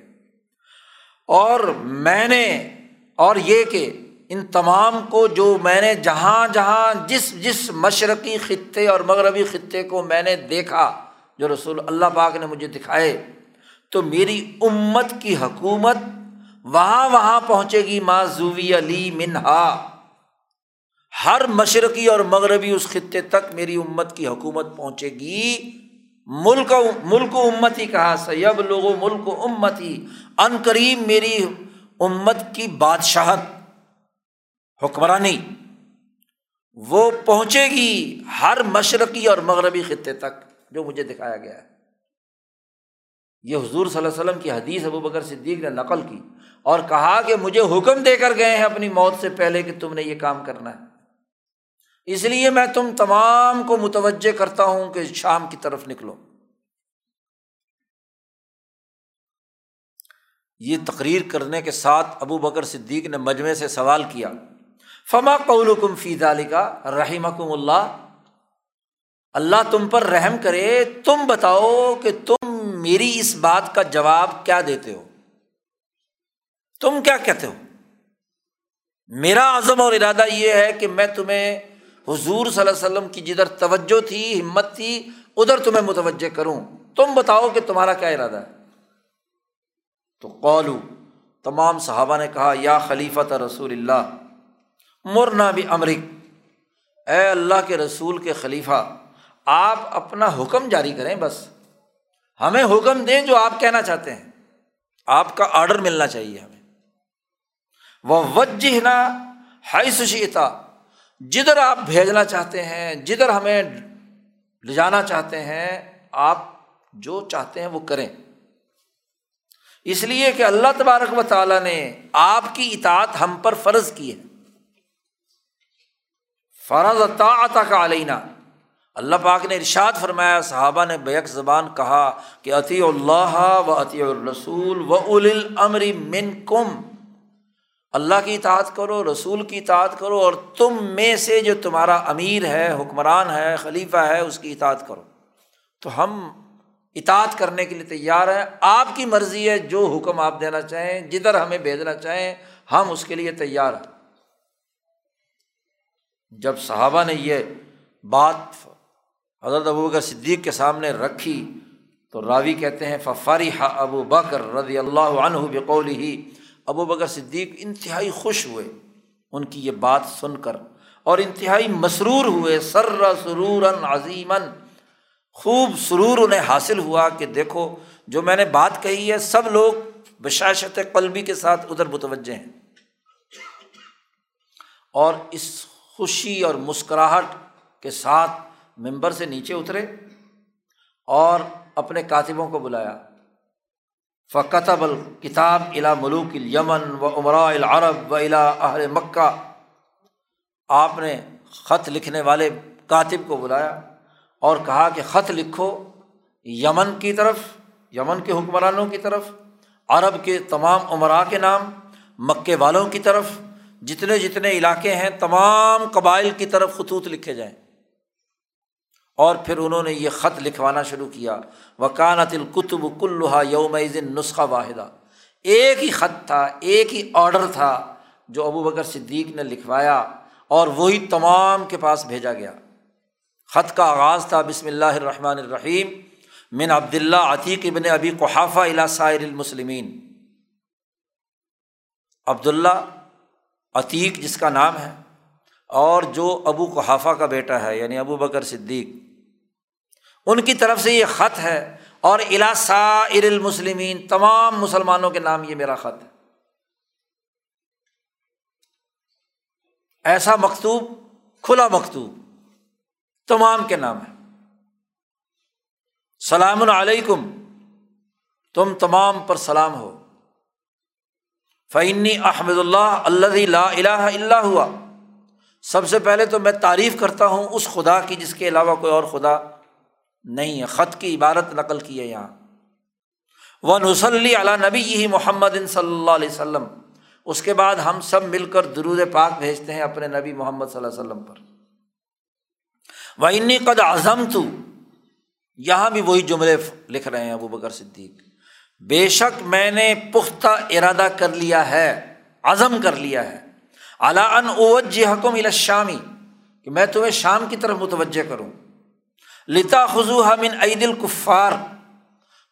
اور میں نے، اور یہ کہ ان تمام کو جو میں نے جہاں جہاں جس جس مشرقی خطے اور مغربی خطے کو میں نے دیکھا، جو رسول اللہ پاک نے مجھے دکھائے، تو میری امت کی حکومت وہاں وہاں پہنچے گی معذوی علی منہا۔ ہر مشرقی اور مغربی اس خطے تک میری امت کی حکومت پہنچے گی۔ ملک ملک و امت ہی کہا سیب لوگ ملک و امت ہی ان قریب میری امت کی بادشاہت۔ حکمرانی۔ وہ پہنچے گی ہر مشرقی اور مغربی خطے تک، جو مجھے دکھایا گیا ہے۔ یہ حضور صلی اللہ علیہ وسلم کی حدیث ابو بکر صدیق نے نقل کی اور کہا کہ مجھے حکم دے کر گئے ہیں اپنی موت سے پہلے کہ تم نے یہ کام کرنا ہے۔ اس لیے میں تم تمام کو متوجہ کرتا ہوں کہ شام کی طرف نکلو۔ یہ تقریر کرنے کے ساتھ ابو بکر صدیق نے مجمے سے سوال کیا۔ فما قول کم فیض علی کا رحیم اللہ۔ اللہ تم پر رحم کرے، تم بتاؤ کہ تم میری اس بات کا جواب کیا دیتے ہو؟ تم کیا کہتے ہو؟ میرا عزم اور ارادہ یہ ہے کہ میں تمہیں حضور صلی اللہ علیہ وسلم کی جدھر توجہ تھی، ہمت تھی، ادھر تمہیں متوجہ کروں۔ تم بتاؤ کہ تمہارا کیا ارادہ ہے؟ تو قولو تمام صحابہ نے کہا، یا خلیفہ رسول اللہ مرنا بھی امرک اے اللہ کے رسول کے خلیفہ، آپ اپنا حکم جاری کریں بس۔ ہمیں حکم دیں جو آپ کہنا چاہتے ہیں۔ آپ کا آڈر ملنا چاہیے ہمیں۔ وہ وجہ ہائی سشیتا جدھر آپ بھیجنا چاہتے ہیں، جدھر ہمیں لے جانا چاہتے ہیں، آپ جو چاہتے ہیں وہ کریں۔ اس لیے کہ اللہ تبارک و تعالیٰ نے آپ کی اطاعت ہم پر فرض کی ہے۔ فرض طاعت کا علینہ اللہ پاک نے ارشاد فرمایا، صحابہ نے بیک زبان کہا کہ عطی اللہ و عطی الرسول و اول الامر من کم اللہ کی اطاعت کرو، رسول کی اطاعت کرو اور تم میں سے جو تمہارا امیر ہے، حکمران ہے، خلیفہ ہے، اس کی اطاعت کرو۔ تو ہم اطاعت کرنے کے لیے تیار ہیں۔ آپ کی مرضی ہے جو حکم آپ دینا چاہیں، جدھر ہمیں بھیجنا چاہیں، ہم اس کے لیے تیار ہیں۔ جب صحابہ نے یہ بات حضرت ابو بکر صدیق کے سامنے رکھی تو راوی کہتے ہیں ففاری ابو بکر رضی اللہ عنہ بقول ہی ابو بکر صدیق انتہائی خوش ہوئے۔ ان کی یہ بات سن کر اور انتہائی مسرور ہوئے۔ سر سرور عظیمن خوب سرور انہیں حاصل ہوا کہ دیکھو، جو میں نے بات کہی ہے، سب لوگ بشاشت قلبی کے ساتھ ادھر متوجہ ہیں۔ اور اس خوشی اور مسکراہٹ کے ساتھ ممبر سے نیچے اترے اور اپنے کاتبوں کو بلایا۔ فقتب الکتاب الا ملوک المن و عمرا العرب و الا اہل مکہ آپ نے خط لکھنے والے کاتب کو بلایا اور کہا کہ خط لکھو یمن کی طرف، یمن کے حکمرانوں کی طرف، عرب کے تمام عمرا کے نام، مکے والوں کی طرف۔ جتنے جتنے علاقے ہیں، تمام قبائل کی طرف خطوط لکھے جائیں۔ اور پھر انہوں نے یہ خط لکھوانا شروع کیا۔ وکانت القتب کلحا یوم نسخہ واحدہ۔ ایک ہی خط تھا، ایک ہی آڈر تھا جو ابو بکر صدیق نے لکھوایا اور وہی تمام کے پاس بھیجا گیا۔ خط کا آغاز تھا، بسم اللہ الرحمٰن الرحیم، من عبداللہ عتیق ابن ابی قحافہ الا سائر المسلمین۔ عبداللہ عتیق جس کا نام ہے، اور جو ابو قحافہ کا بیٹا ہے یعنی ابو بکر صدیق، ان کی طرف سے یہ خط ہے، اور الاسا ار المسلمین، تمام مسلمانوں کے نام یہ میرا خط ہے۔ ایسا مکتوب، کھلا مکتوب، تمام کے نام ہے۔ سلام علیکم، تم تمام پر سلام ہو۔ فعنی احمد اللہ اللہ لا الہ اللہ ہوا سب سے پہلے تو میں تعریف کرتا ہوں اس خدا کی جس کے علاوہ کوئی اور خدا نہیں ہے۔ خط کی عبارت نقل کی ہے یہاں۔ وہ نسلی علیہ نبی یہی محمد صلی اللہ علیہ وسلم۔ اس کے بعد ہم سب مل کر درود پاک بھیجتے ہیں اپنے نبی محمد صلی اللہ علیہ وسلم پر۔ وہ انی قد اعظم تو یہاں بھی وہی جملے لکھ رہے ہیں ابو بکر صدیق۔ بے شک میں نے پختہ ارادہ کر لیا ہے، عزم کر لیا ہے۔ اعلیٰ اوجہ حکم الشامی، کہ میں تمہیں شام کی طرف متوجہ کروں۔ لتا خزو من عید الکفار،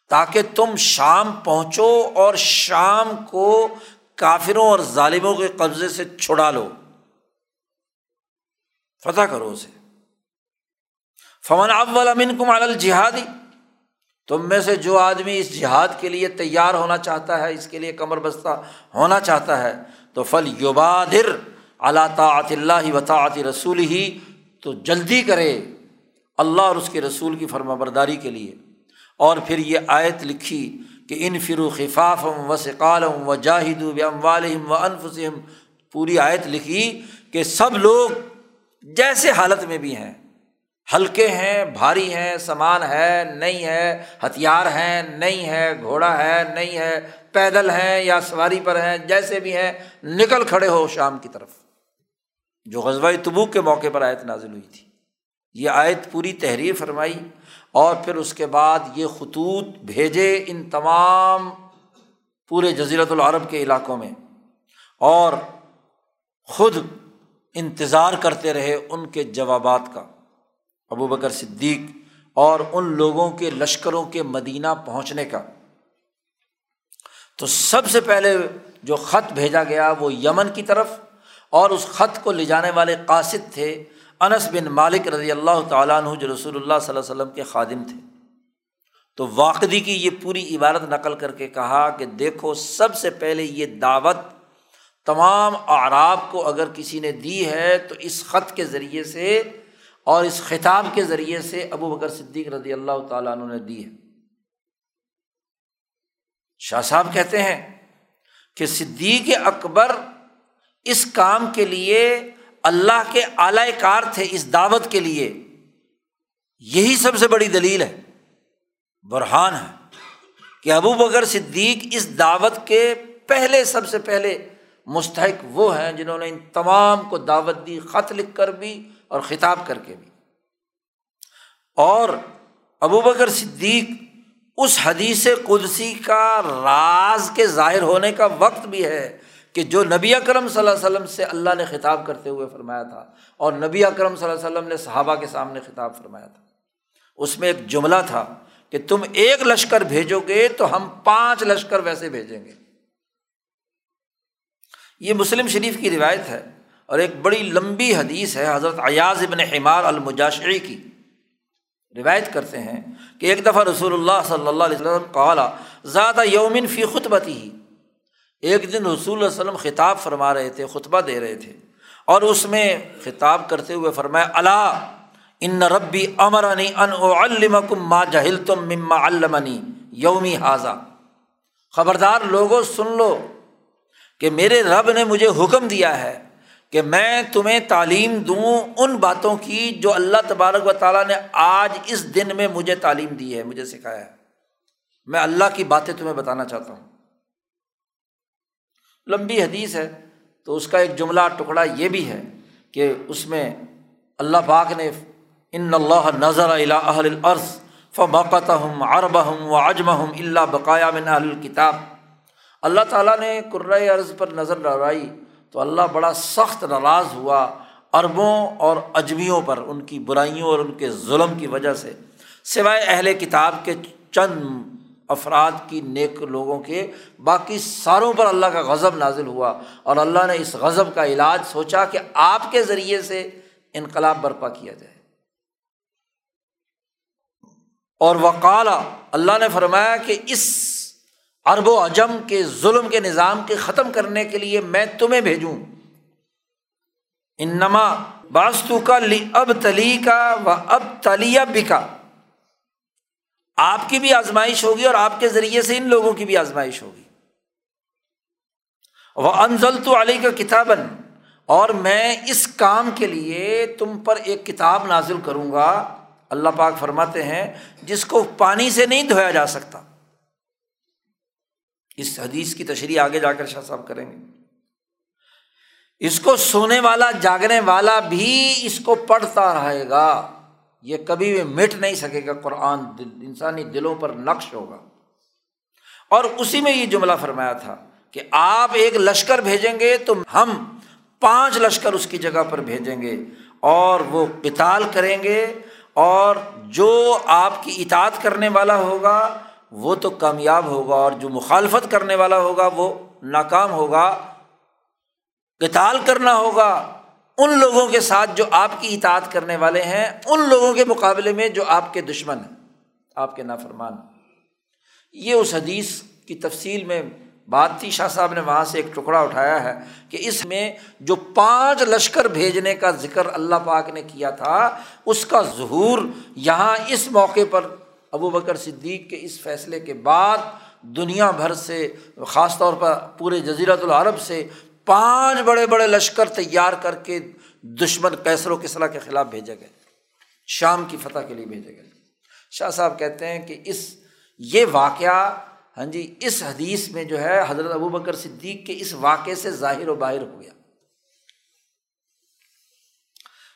تاکہ تم شام پہنچو اور شام کو کافروں اور ظالموں کے قبضے سے چھڑا لو۔ فتح کرو اسے۔ فمن اول امن کم الجہادی تم میں سے جو آدمی اس جہاد کے لیے تیار ہونا چاہتا ہے، اس کے لیے کمر بستہ ہونا چاہتا ہے، تو فل یوبادر اللہ تعط اللہ و رسول ہی تو جلدی کرے اللہ اور اس کے رسول کی فرما برداری کے لیے۔ اور پھر یہ آیت لکھی کہ ان فرو خفافم و سقالم و جاہد و ام والم و انفسم پوری آیت لکھی کہ سب لوگ جیسے حالت میں بھی ہیں۔ ہلکے ہیں، بھاری ہیں، سامان ہے، نہیں ہے، ہتھیار ہیں، نہیں ہے، گھوڑا ہے، نہیں ہے، پیدل ہیں یا سواری پر ہیں، جیسے بھی ہیں، نکل کھڑے ہو شام کی طرف۔ جو غزبۂ تبوک کے موقع پر آیت نازل ہوئی تھی۔ یہ آیت پوری تحریر فرمائی اور پھر اس کے بعد یہ خطوط بھیجے ان تمام پورے جزیرت العرب کے علاقوں میں۔ اور خود انتظار کرتے رہے ان کے جوابات کا۔ ابو بکر صدیق اور ان لوگوں کے لشکروں کے مدینہ پہنچنے کا۔ تو سب سے پہلے جو خط بھیجا گیا وہ یمن کی طرف اور اس خط کو لے جانے والے قاصد تھے انس بن مالک رضی اللہ تعالیٰ عنہ جو رسول اللہ صلی اللہ علیہ وسلم کے خادم تھے۔ تو واقعی کی یہ پوری عبارت نقل کر کے کہا کہ دیکھو سب سے پہلے یہ دعوت تمام اعراب کو اگر کسی نے دی ہے تو اس خط کے ذریعے سے اور اس خطاب کے ذریعے سے ابو بکر صدیق رضی اللہ تعالیٰ عنہ نے دی ہے۔ شاہ صاحب کہتے ہیں کہ صدیق اکبر اس کام کے لیے اللہ کے اعلی کار تھے، اس دعوت کے لیے۔ یہی سب سے بڑی دلیل ہے، برہان ہے کہ ابو بکر صدیق اس دعوت کے پہلے، سب سے پہلے مستحق وہ ہیں جنہوں نے ان تمام کو دعوت دی، خط لکھ کر بھی اور خطاب کر کے بھی۔ اور ابو بکر صدیق اس حدیث قدسی کا راز کے ظاہر ہونے کا وقت بھی ہے کہ جو نبی اکرم صلی اللہ علیہ وسلم سے اللہ نے خطاب کرتے ہوئے فرمایا تھا اور نبی اکرم صلی اللہ علیہ وسلم نے صحابہ کے سامنے خطاب فرمایا تھا۔ اس میں ایک جملہ تھا کہ تم ایک لشکر بھیجو گے تو ہم پانچ لشکر ویسے بھیجیں گے۔ یہ مسلم شریف کی روایت ہے۔ اور ایک بڑی لمبی حدیث ہے، حضرت ایاز ابن حمار المجاشری کی۔ روایت کرتے ہیں کہ ایک دفعہ رسول اللہ صلی اللہ علیہ وسلم قالا زیادہ یومن فی خطبتی۔ ہی ایک دن رسول اللہ وسلم خطاب فرما رہے تھے، خطبہ دے رہے تھے۔ اور اس میں خطاب کرتے ہوئے فرمایا اللہ ان ربی امرانی ان علمکم ما جہل تم مما علمنی یومی حاضہ خبردار لوگوں سن لو کہ میرے رب نے مجھے حکم دیا ہے کہ میں تمہیں تعلیم دوں ان باتوں کی جو اللہ تبارک و تعالیٰ نے آج اس دن میں مجھے تعلیم دی ہے، مجھے سکھایا ہے۔ میں اللہ کی باتیں تمہیں بتانا چاہتا ہوں۔ لمبی حدیث ہے، تو اس کا ایک جملہ ٹکڑا یہ بھی ہے کہ اس میں اللہ پاک نے ان اللہ نظر اہل العرض فمقت ہم عرب ہم و اجم ہم اللہ بقایا من اہل الکتاب اللہ تعالیٰ نے قرۂۂ عرض پر نظر ڈرائی تو اللہ بڑا سخت ناراض ہوا عربوں اور اجمیوں پر، ان کی برائیوں اور ان کے ظلم کی وجہ سے۔ سوائے اہل کتاب کے چند افراد کی نیک لوگوں کے، باقی ساروں پر اللہ کا غضب نازل ہوا اور اللہ نے اس غضب کا علاج سوچا کہ آپ کے ذریعے سے انقلاب برپا کیا جائے۔ اور وقالا، اللہ نے فرمایا کہ اس ارب و عجم کے ظلم کے نظام کے ختم کرنے کے لیے میں تمہیں بھیجوں۔ انما باستو کا لی اب تلی کا و اب تلیہ بکا آپ کی بھی آزمائش ہوگی اور آپ کے ذریعے سے ان لوگوں کی بھی آزمائش ہوگی۔ وہ انزل تو علی کا کتابن اور میں اس کام کے لیے تم پر ایک کتاب نازل کروں گا۔ اللہ پاک فرماتے ہیں، جس کو پانی سے نہیں دھویا جا سکتا۔ اس حدیث کی تشریح آگے جا کر شاہ صاحب کریں گے۔ اس کو سونے والا، جاگنے والا بھی اس کو پڑھتا رہے گا۔ یہ کبھی بھی مٹ نہیں سکے گا۔ قرآن انسانی دلوں پر نقش ہوگا۔ اور اسی میں یہ جملہ فرمایا تھا کہ آپ ایک لشکر بھیجیں گے تو ہم پانچ لشکر اس کی جگہ پر بھیجیں گے اور وہ کتال کریں گے اور جو آپ کی اطاعت کرنے والا ہوگا وہ تو کامیاب ہوگا اور جو مخالفت کرنے والا ہوگا وہ ناکام ہوگا کتال کرنا ہوگا۔ ان لوگوں کے ساتھ جو آپ کی اطاعت کرنے والے ہیں، ان لوگوں کے مقابلے میں جو آپ کے دشمن ہیں، آپ کے نافرمان یہ اس حدیث کی تفصیل میں بات تھی، شاہ صاحب نے وہاں سے ایک ٹکڑا اٹھایا ہے کہ اس میں جو پانچ لشکر بھیجنے کا ذکر اللہ پاک نے کیا تھا، اس کا ظہور یہاں اس موقع پر ابو بکر صدیق کے اس فیصلے کے بعد دنیا بھر سے، خاص طور پر پورے جزیرت العرب سے پانچ بڑے بڑے لشکر تیار کر کے دشمن کیسر و کسرا کے خلاف بھیجے گئے۔ شام کی فتح کے لیے بھیجے گئے۔ شاہ صاحب کہتے ہیں کہ اس، یہ واقعہ ہاں جی اس حدیث میں جو ہے، حضرت ابو بکر صدیق کے اس واقعے سے ظاہر و باہر ہو گیا۔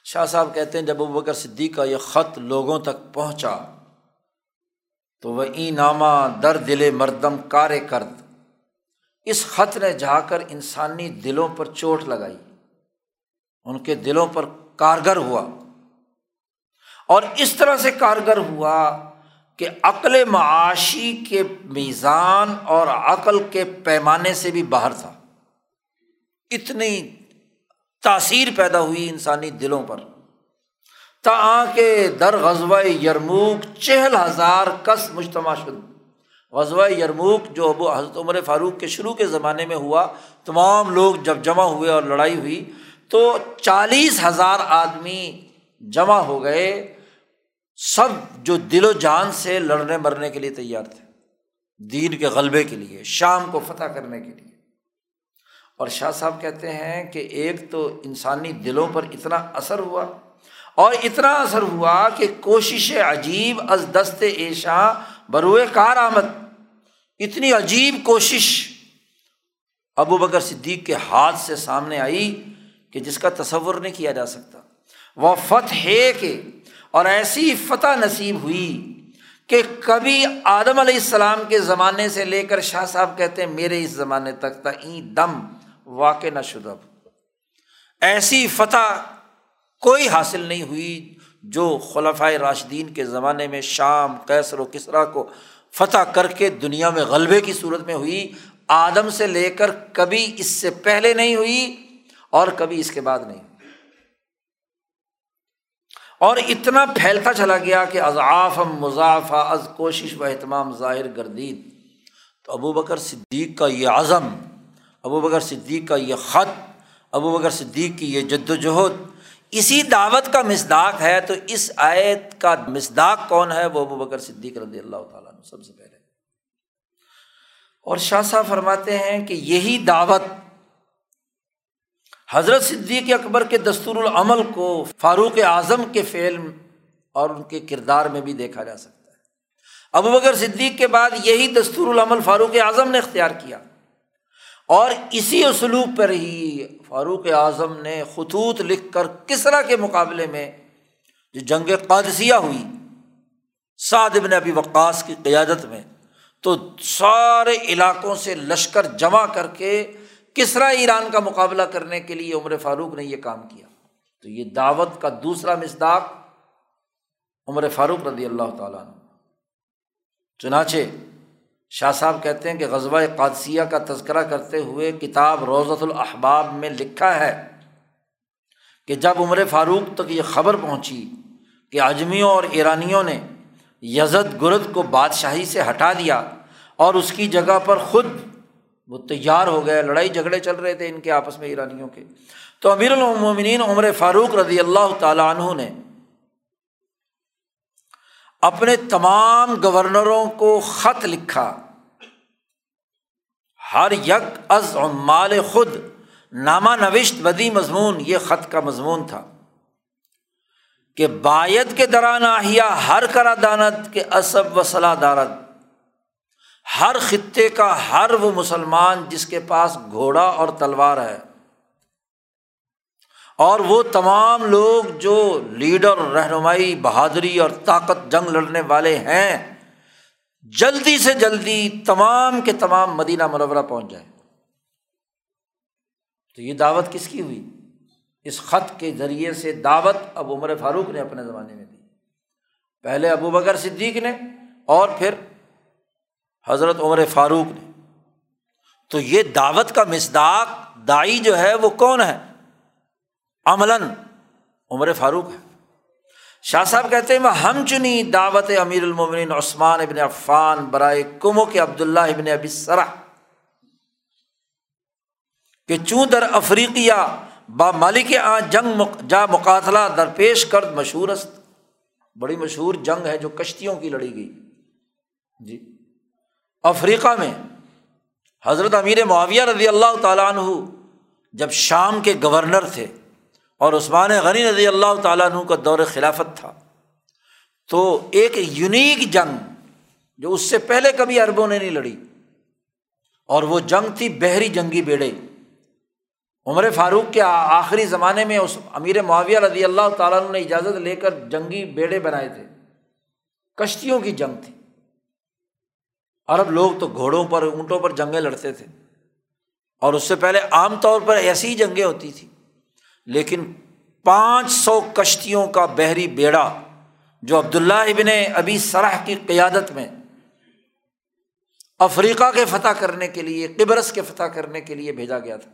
شاہ صاحب کہتے ہیں جب ابو بکر صدیق کا یہ خط لوگوں تک پہنچا تو وہ ای نامہ در دل مردم کار کرد۔ اس خط نے جا کر انسانی دلوں پر چوٹ لگائی۔ ان کے دلوں پر کارگر ہوا۔ اور اس طرح سے کارگر ہوا کہ عقل معاشی کے میزان اور عقل کے پیمانے سے بھی باہر تھا۔ اتنی تاثیر پیدا ہوئی انسانی دلوں پر۔ تا کے در غزوہ یرموک چہل ہزار کس مجتمع شد۔ غزوہ یرموک جو ابو حضرت عمر فاروق کے شروع کے زمانے میں ہوا، تمام لوگ جب جمع ہوئے اور لڑائی ہوئی، تو چالیس ہزار آدمی جمع ہو گئے۔ سب جو دل و جان سے لڑنے مرنے کے لیے تیار تھے، دین کے غلبے کے لیے، شام کو فتح کرنے کے لیے۔ اور شاہ صاحب کہتے ہیں کہ ایک تو انسانی دلوں پر اتنا اثر ہوا اور اتنا اثر ہوا کہ کوشش عجیب از دست ایشا بروئے کار آمد۔ اتنی عجیب کوشش ابو بکر صدیق کے ہاتھ سے سامنے آئی کہ جس کا تصور نہیں کیا جا سکتا۔ وہ فتح ہے کہ اور ایسی فتح نصیب ہوئی کہ کبھی آدم علیہ السلام کے زمانے سے لے کر شاہ صاحب کہتے ہیں، میرے اس زمانے تک دم واقع نہ شدہ۔ ایسی فتح کوئی حاصل نہیں ہوئی جو خلفۂ راشدین کے زمانے میں شام کیسر و کسرا کو فتح کر کے دنیا میں غلبے کی صورت میں ہوئی، آدم سے لے کر کبھی اس سے پہلے نہیں ہوئی اور کبھی اس کے بعد نہیں اور اتنا پھیلتا چلا گیا کہ اضعاف مضافہ، از کوشش و اہتمام ظاہر گردید تو ابو بکر صدیق کا یہ عزم، ابو بکر صدیق کا یہ خط، ابو بکر صدیق کی یہ جد و جہد اسی دعوت کا مصداق ہے، تو اس آیت کا مصداق کون ہے؟ وہ ابو بکر صدیق رضی اللہ تعالیٰ سب سے پہلے۔ اور شاہ صاحب فرماتے ہیں کہ یہی دعوت حضرت صدیق اکبر کے دستور العمل کو فاروق اعظم کے فعل اور ان کے کردار میں بھی دیکھا جا سکتا ہے۔ ابو بکر صدیق کے بعد یہی دستور العمل فاروق اعظم نے اختیار کیا۔ اور اسی اسلوب پر ہی فاروق اعظم نے خطوط لکھ کر کسرا کے مقابلے میں جو جنگ قادسیہ ہوئی، سعد ابن ابی وقاص کی قیادت میں، تو سارے علاقوں سے لشکر جمع کر کے کسرا ایران کا مقابلہ کرنے کے لیے عمر فاروق نے یہ کام کیا۔ تو یہ دعوت کا دوسرا مصداق عمر فاروق رضی اللہ تعالیٰ نے چنانچہ شاہ صاحب کہتے ہیں کہ غزوہ قادثیہ کا تذکرہ کرتے ہوئے کتاب روزت الحباب میں لکھا ہے کہ جب عمر فاروق تک یہ خبر پہنچی کہ اجمیوں اور ایرانیوں نے یزد گرد کو بادشاہی سے ہٹا دیا اور اس کی جگہ پر خود وہ تیار ہو گئے، لڑائی جھگڑے چل رہے تھے ان کے آپس میں ایرانیوں کے۔ تو امیر المومنین عمر فاروق رضی اللہ تعالیٰ عنہ نے اپنے تمام گورنروں کو خط لکھا۔ ہر یک از مال خود، نامہ نوشت بدی مضمون، یہ خط کا مضمون تھا۔ کہ باید کے دران آہیا ہر کرا دانت کے اسب و صلاح دارت۔ ہر خطے کا ہر وہ مسلمان جس کے پاس گھوڑا اور تلوار ہے۔ اور وہ تمام لوگ جو لیڈر، رہنمائی، بہادری اور طاقت جنگ لڑنے والے ہیں، جلدی سے جلدی تمام کے تمام مدینہ منورہ پہنچ جائیں۔ تو یہ دعوت کس کی ہوئی؟ اس خط کے ذریعے سے دعوت اب عمر فاروق نے اپنے زمانے میں دی۔ پہلے ابو بکر صدیق نے اور پھر حضرت عمر فاروق نے۔ تو یہ دعوت کا مزداق دائی جو ہے وہ کون ہے؟ عملاً، عمر فاروق ہے۔ شاہ صاحب کہتے ہیں ہم چنی دعوت امیر المومن عثمان ابن عفان برائے کمو کے عبداللہ ابن ابی سرا کہ چوں در افریقیہ با مالک آ جنگ جا مقاتلہ درپیش کرد، مشہور است۔ بڑی مشہور جنگ ہے جو کشتیوں کی لڑی گئی۔ جی۔ افریقہ میں حضرت امیر معاویہ رضی اللہ تعالیٰ عنہ جب شام کے گورنر تھے اور عثمان غنی رضی اللہ تعالیٰ عنہ کا دور خلافت تھا۔ تو ایک یونیک جنگ جو اس سے پہلے کبھی اربوں نے نہیں لڑی، اور وہ جنگ تھی بحری جنگی بیڑے۔ عمر فاروق کے آخری زمانے میں اس امیر معاویہ رضی اللہ تعالیٰ عنہ نے اجازت لے کر جنگی بیڑے بنائے تھے۔ کشتیوں کی جنگ تھی۔ عرب لوگ تو گھوڑوں پر، اونٹوں پر جنگیں لڑتے تھے۔ اور اس سے پہلے عام طور پر ایسی ہی جنگیں ہوتی تھیں۔ لیکن پانچ سو کشتیوں کا بحری بیڑا جو عبداللہ ابن ابی سرح کی قیادت میں افریقہ کے فتح کرنے کے لیے قبرس کے فتح کرنے کے لیے بھیجا گیا تھا۔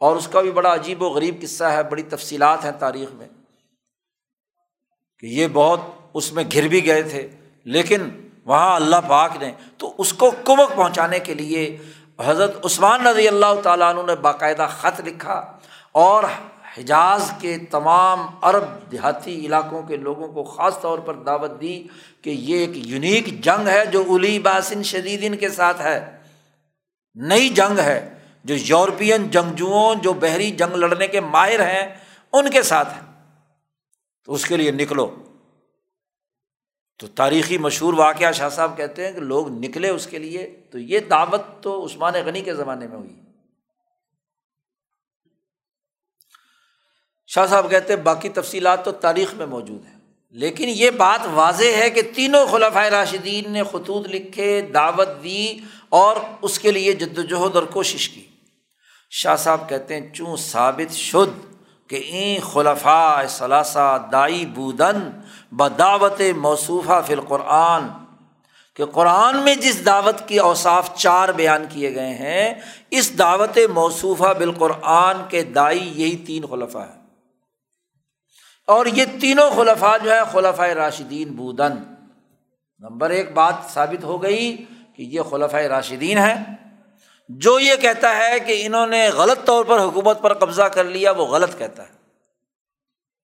اور اس کا بھی بڑا عجیب و غریب قصہ ہے، بڑی تفصیلات ہیں تاریخ میں کہ یہ بہت اس میں گر بھی گئے تھے۔ لیکن وہاں اللہ پاک نے تو اس کو کمک پہنچانے کے لیے حضرت عثمان رضی اللہ تعالیٰ عنہ نے باقاعدہ خط لکھا۔ اور حجاز کے تمام عرب دیہاتی علاقوں کے لوگوں کو خاص طور پر دعوت دی کہ یہ ایک یونیک جنگ ہے جو الی باسن شدید کے ساتھ ہے۔ نئی جنگ ہے جو یورپین جنگجوؤں، جو بحری جنگ لڑنے کے ماہر ہیں، ان کے ساتھ ہیں تو اس کے لیے نکلو۔ تو تاریخی مشہور واقعہ شاہ صاحب کہتے ہیں کہ لوگ نکلے اس کے لیے تو یہ دعوت تو عثمان غنی کے زمانے میں ہوئی۔ شاہ صاحب کہتے باقی تفصیلات تو تاریخ میں موجود ہیں۔ لیکن یہ بات واضح ہے کہ تینوں خلفۂ راشدین نے خطوط لکھے، دعوت دی اور اس کے لیے جد وجہد اور کوشش کی۔ شاہ صاحب کہتے ہیں چوں ثابت شد کہ این خلفا ثلاثہ دائی بودن بدعوت موصوفہ فی القرآن، کہ قرآن میں جس دعوت کی اوصاف چار بیان کیے گئے ہیں، اس دعوت موصوفہ بالقرآن کے دائی یہی تین خلفہ ہے اور یہ تینوں خلفاء جو ہے خلفۂ راشدین بودن۔ نمبر ایک بات ثابت ہو گئی کہ یہ خلفۂ راشدین ہے جو یہ کہتا ہے کہ انہوں نے غلط طور پر حکومت پر قبضہ کر لیا، وہ غلط کہتا ہے۔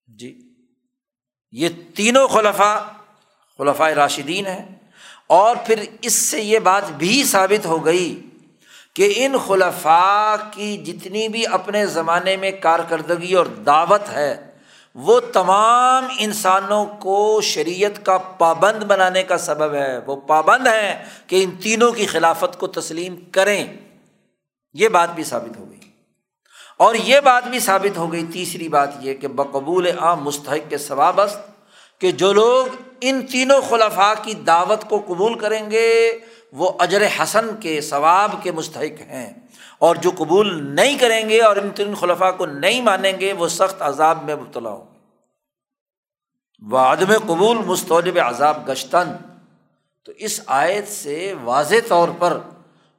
جی۔ یہ تینوں خلفا خلفۂ راشدین ہیں۔ اور پھر اس سے یہ بات بھی ثابت ہو گئی کہ ان خلفاء کی جتنی بھی اپنے زمانے میں کارکردگی اور دعوت ہے وہ تمام انسانوں کو شریعت کا پابند بنانے کا سبب ہے۔ وہ پابند ہیں کہ ان تینوں کی خلافت کو تسلیم کریں۔ یہ بات بھی ثابت ہو گئی۔ اور یہ بات بھی ثابت ہو گئی۔ تیسری بات یہ کہ بقبول عام مستحق کے ثوابست کہ جو لوگ ان تینوں خلفاء کی دعوت کو قبول کریں گے وہ اجر حسن کے ثواب کے مستحق ہیں اور جو قبول نہیں کریں گے اور ان تین خلفاء کو نہیں مانیں گے، وہ سخت عذاب میں مبتلا ہوں گے۔ وہ عدم قبول مستوجب عذاب گشتن۔ تو اس آیت سے واضح طور پر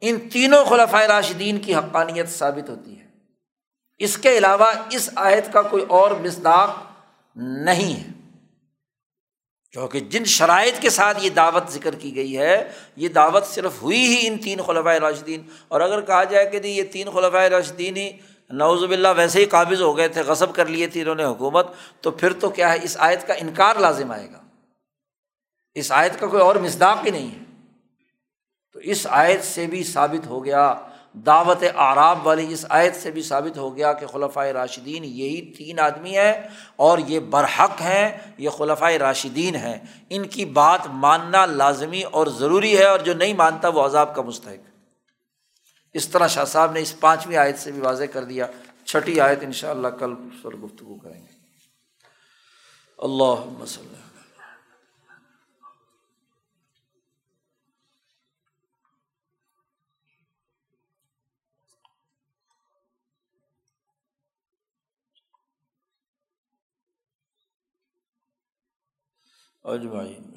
ان تینوں خلفۂ راشدین کی حقانیت ثابت ہوتی ہے۔ اس کے علاوہ اس آیت کا کوئی اور مصداق نہیں ہے۔ کیونکہ جن شرائط کے ساتھ یہ دعوت ذکر کی گئی ہے، یہ دعوت صرف ہوئی ہی ان تین خلفۂ راشدین اور اگر کہا جائے کہ نہیں یہ تین خلفۂ راشدین ہی نوز باللہ ویسے ہی قابض ہو گئے تھے، غصب کر لیے تھے انہوں نے حکومت، تو پھر تو کیا ہے، اس آیت کا انکار لازم آئے گا۔ اس آیت کا کوئی اور مصداق ہی نہیں ہے۔ تو اس آیت سے بھی ثابت ہو گیا دعوت آراب والی اس آیت سے بھی ثابت ہو گیا کہ خلفۂ راشدین یہی تین آدمی ہیں اور یہ برحق ہیں، یہ خلفۂ راشدین ہیں۔ ان کی بات ماننا لازمی اور ضروری ہے اور جو نہیں مانتا وہ عذاب کا مستحق۔ اس طرح شاہ صاحب نے اس پانچویں آیت سے بھی واضح کر دیا۔ چھٹی آیت ان شاء اللہ کل سر گفتگو کریں گے۔ اللہ مسلم اجمعین۔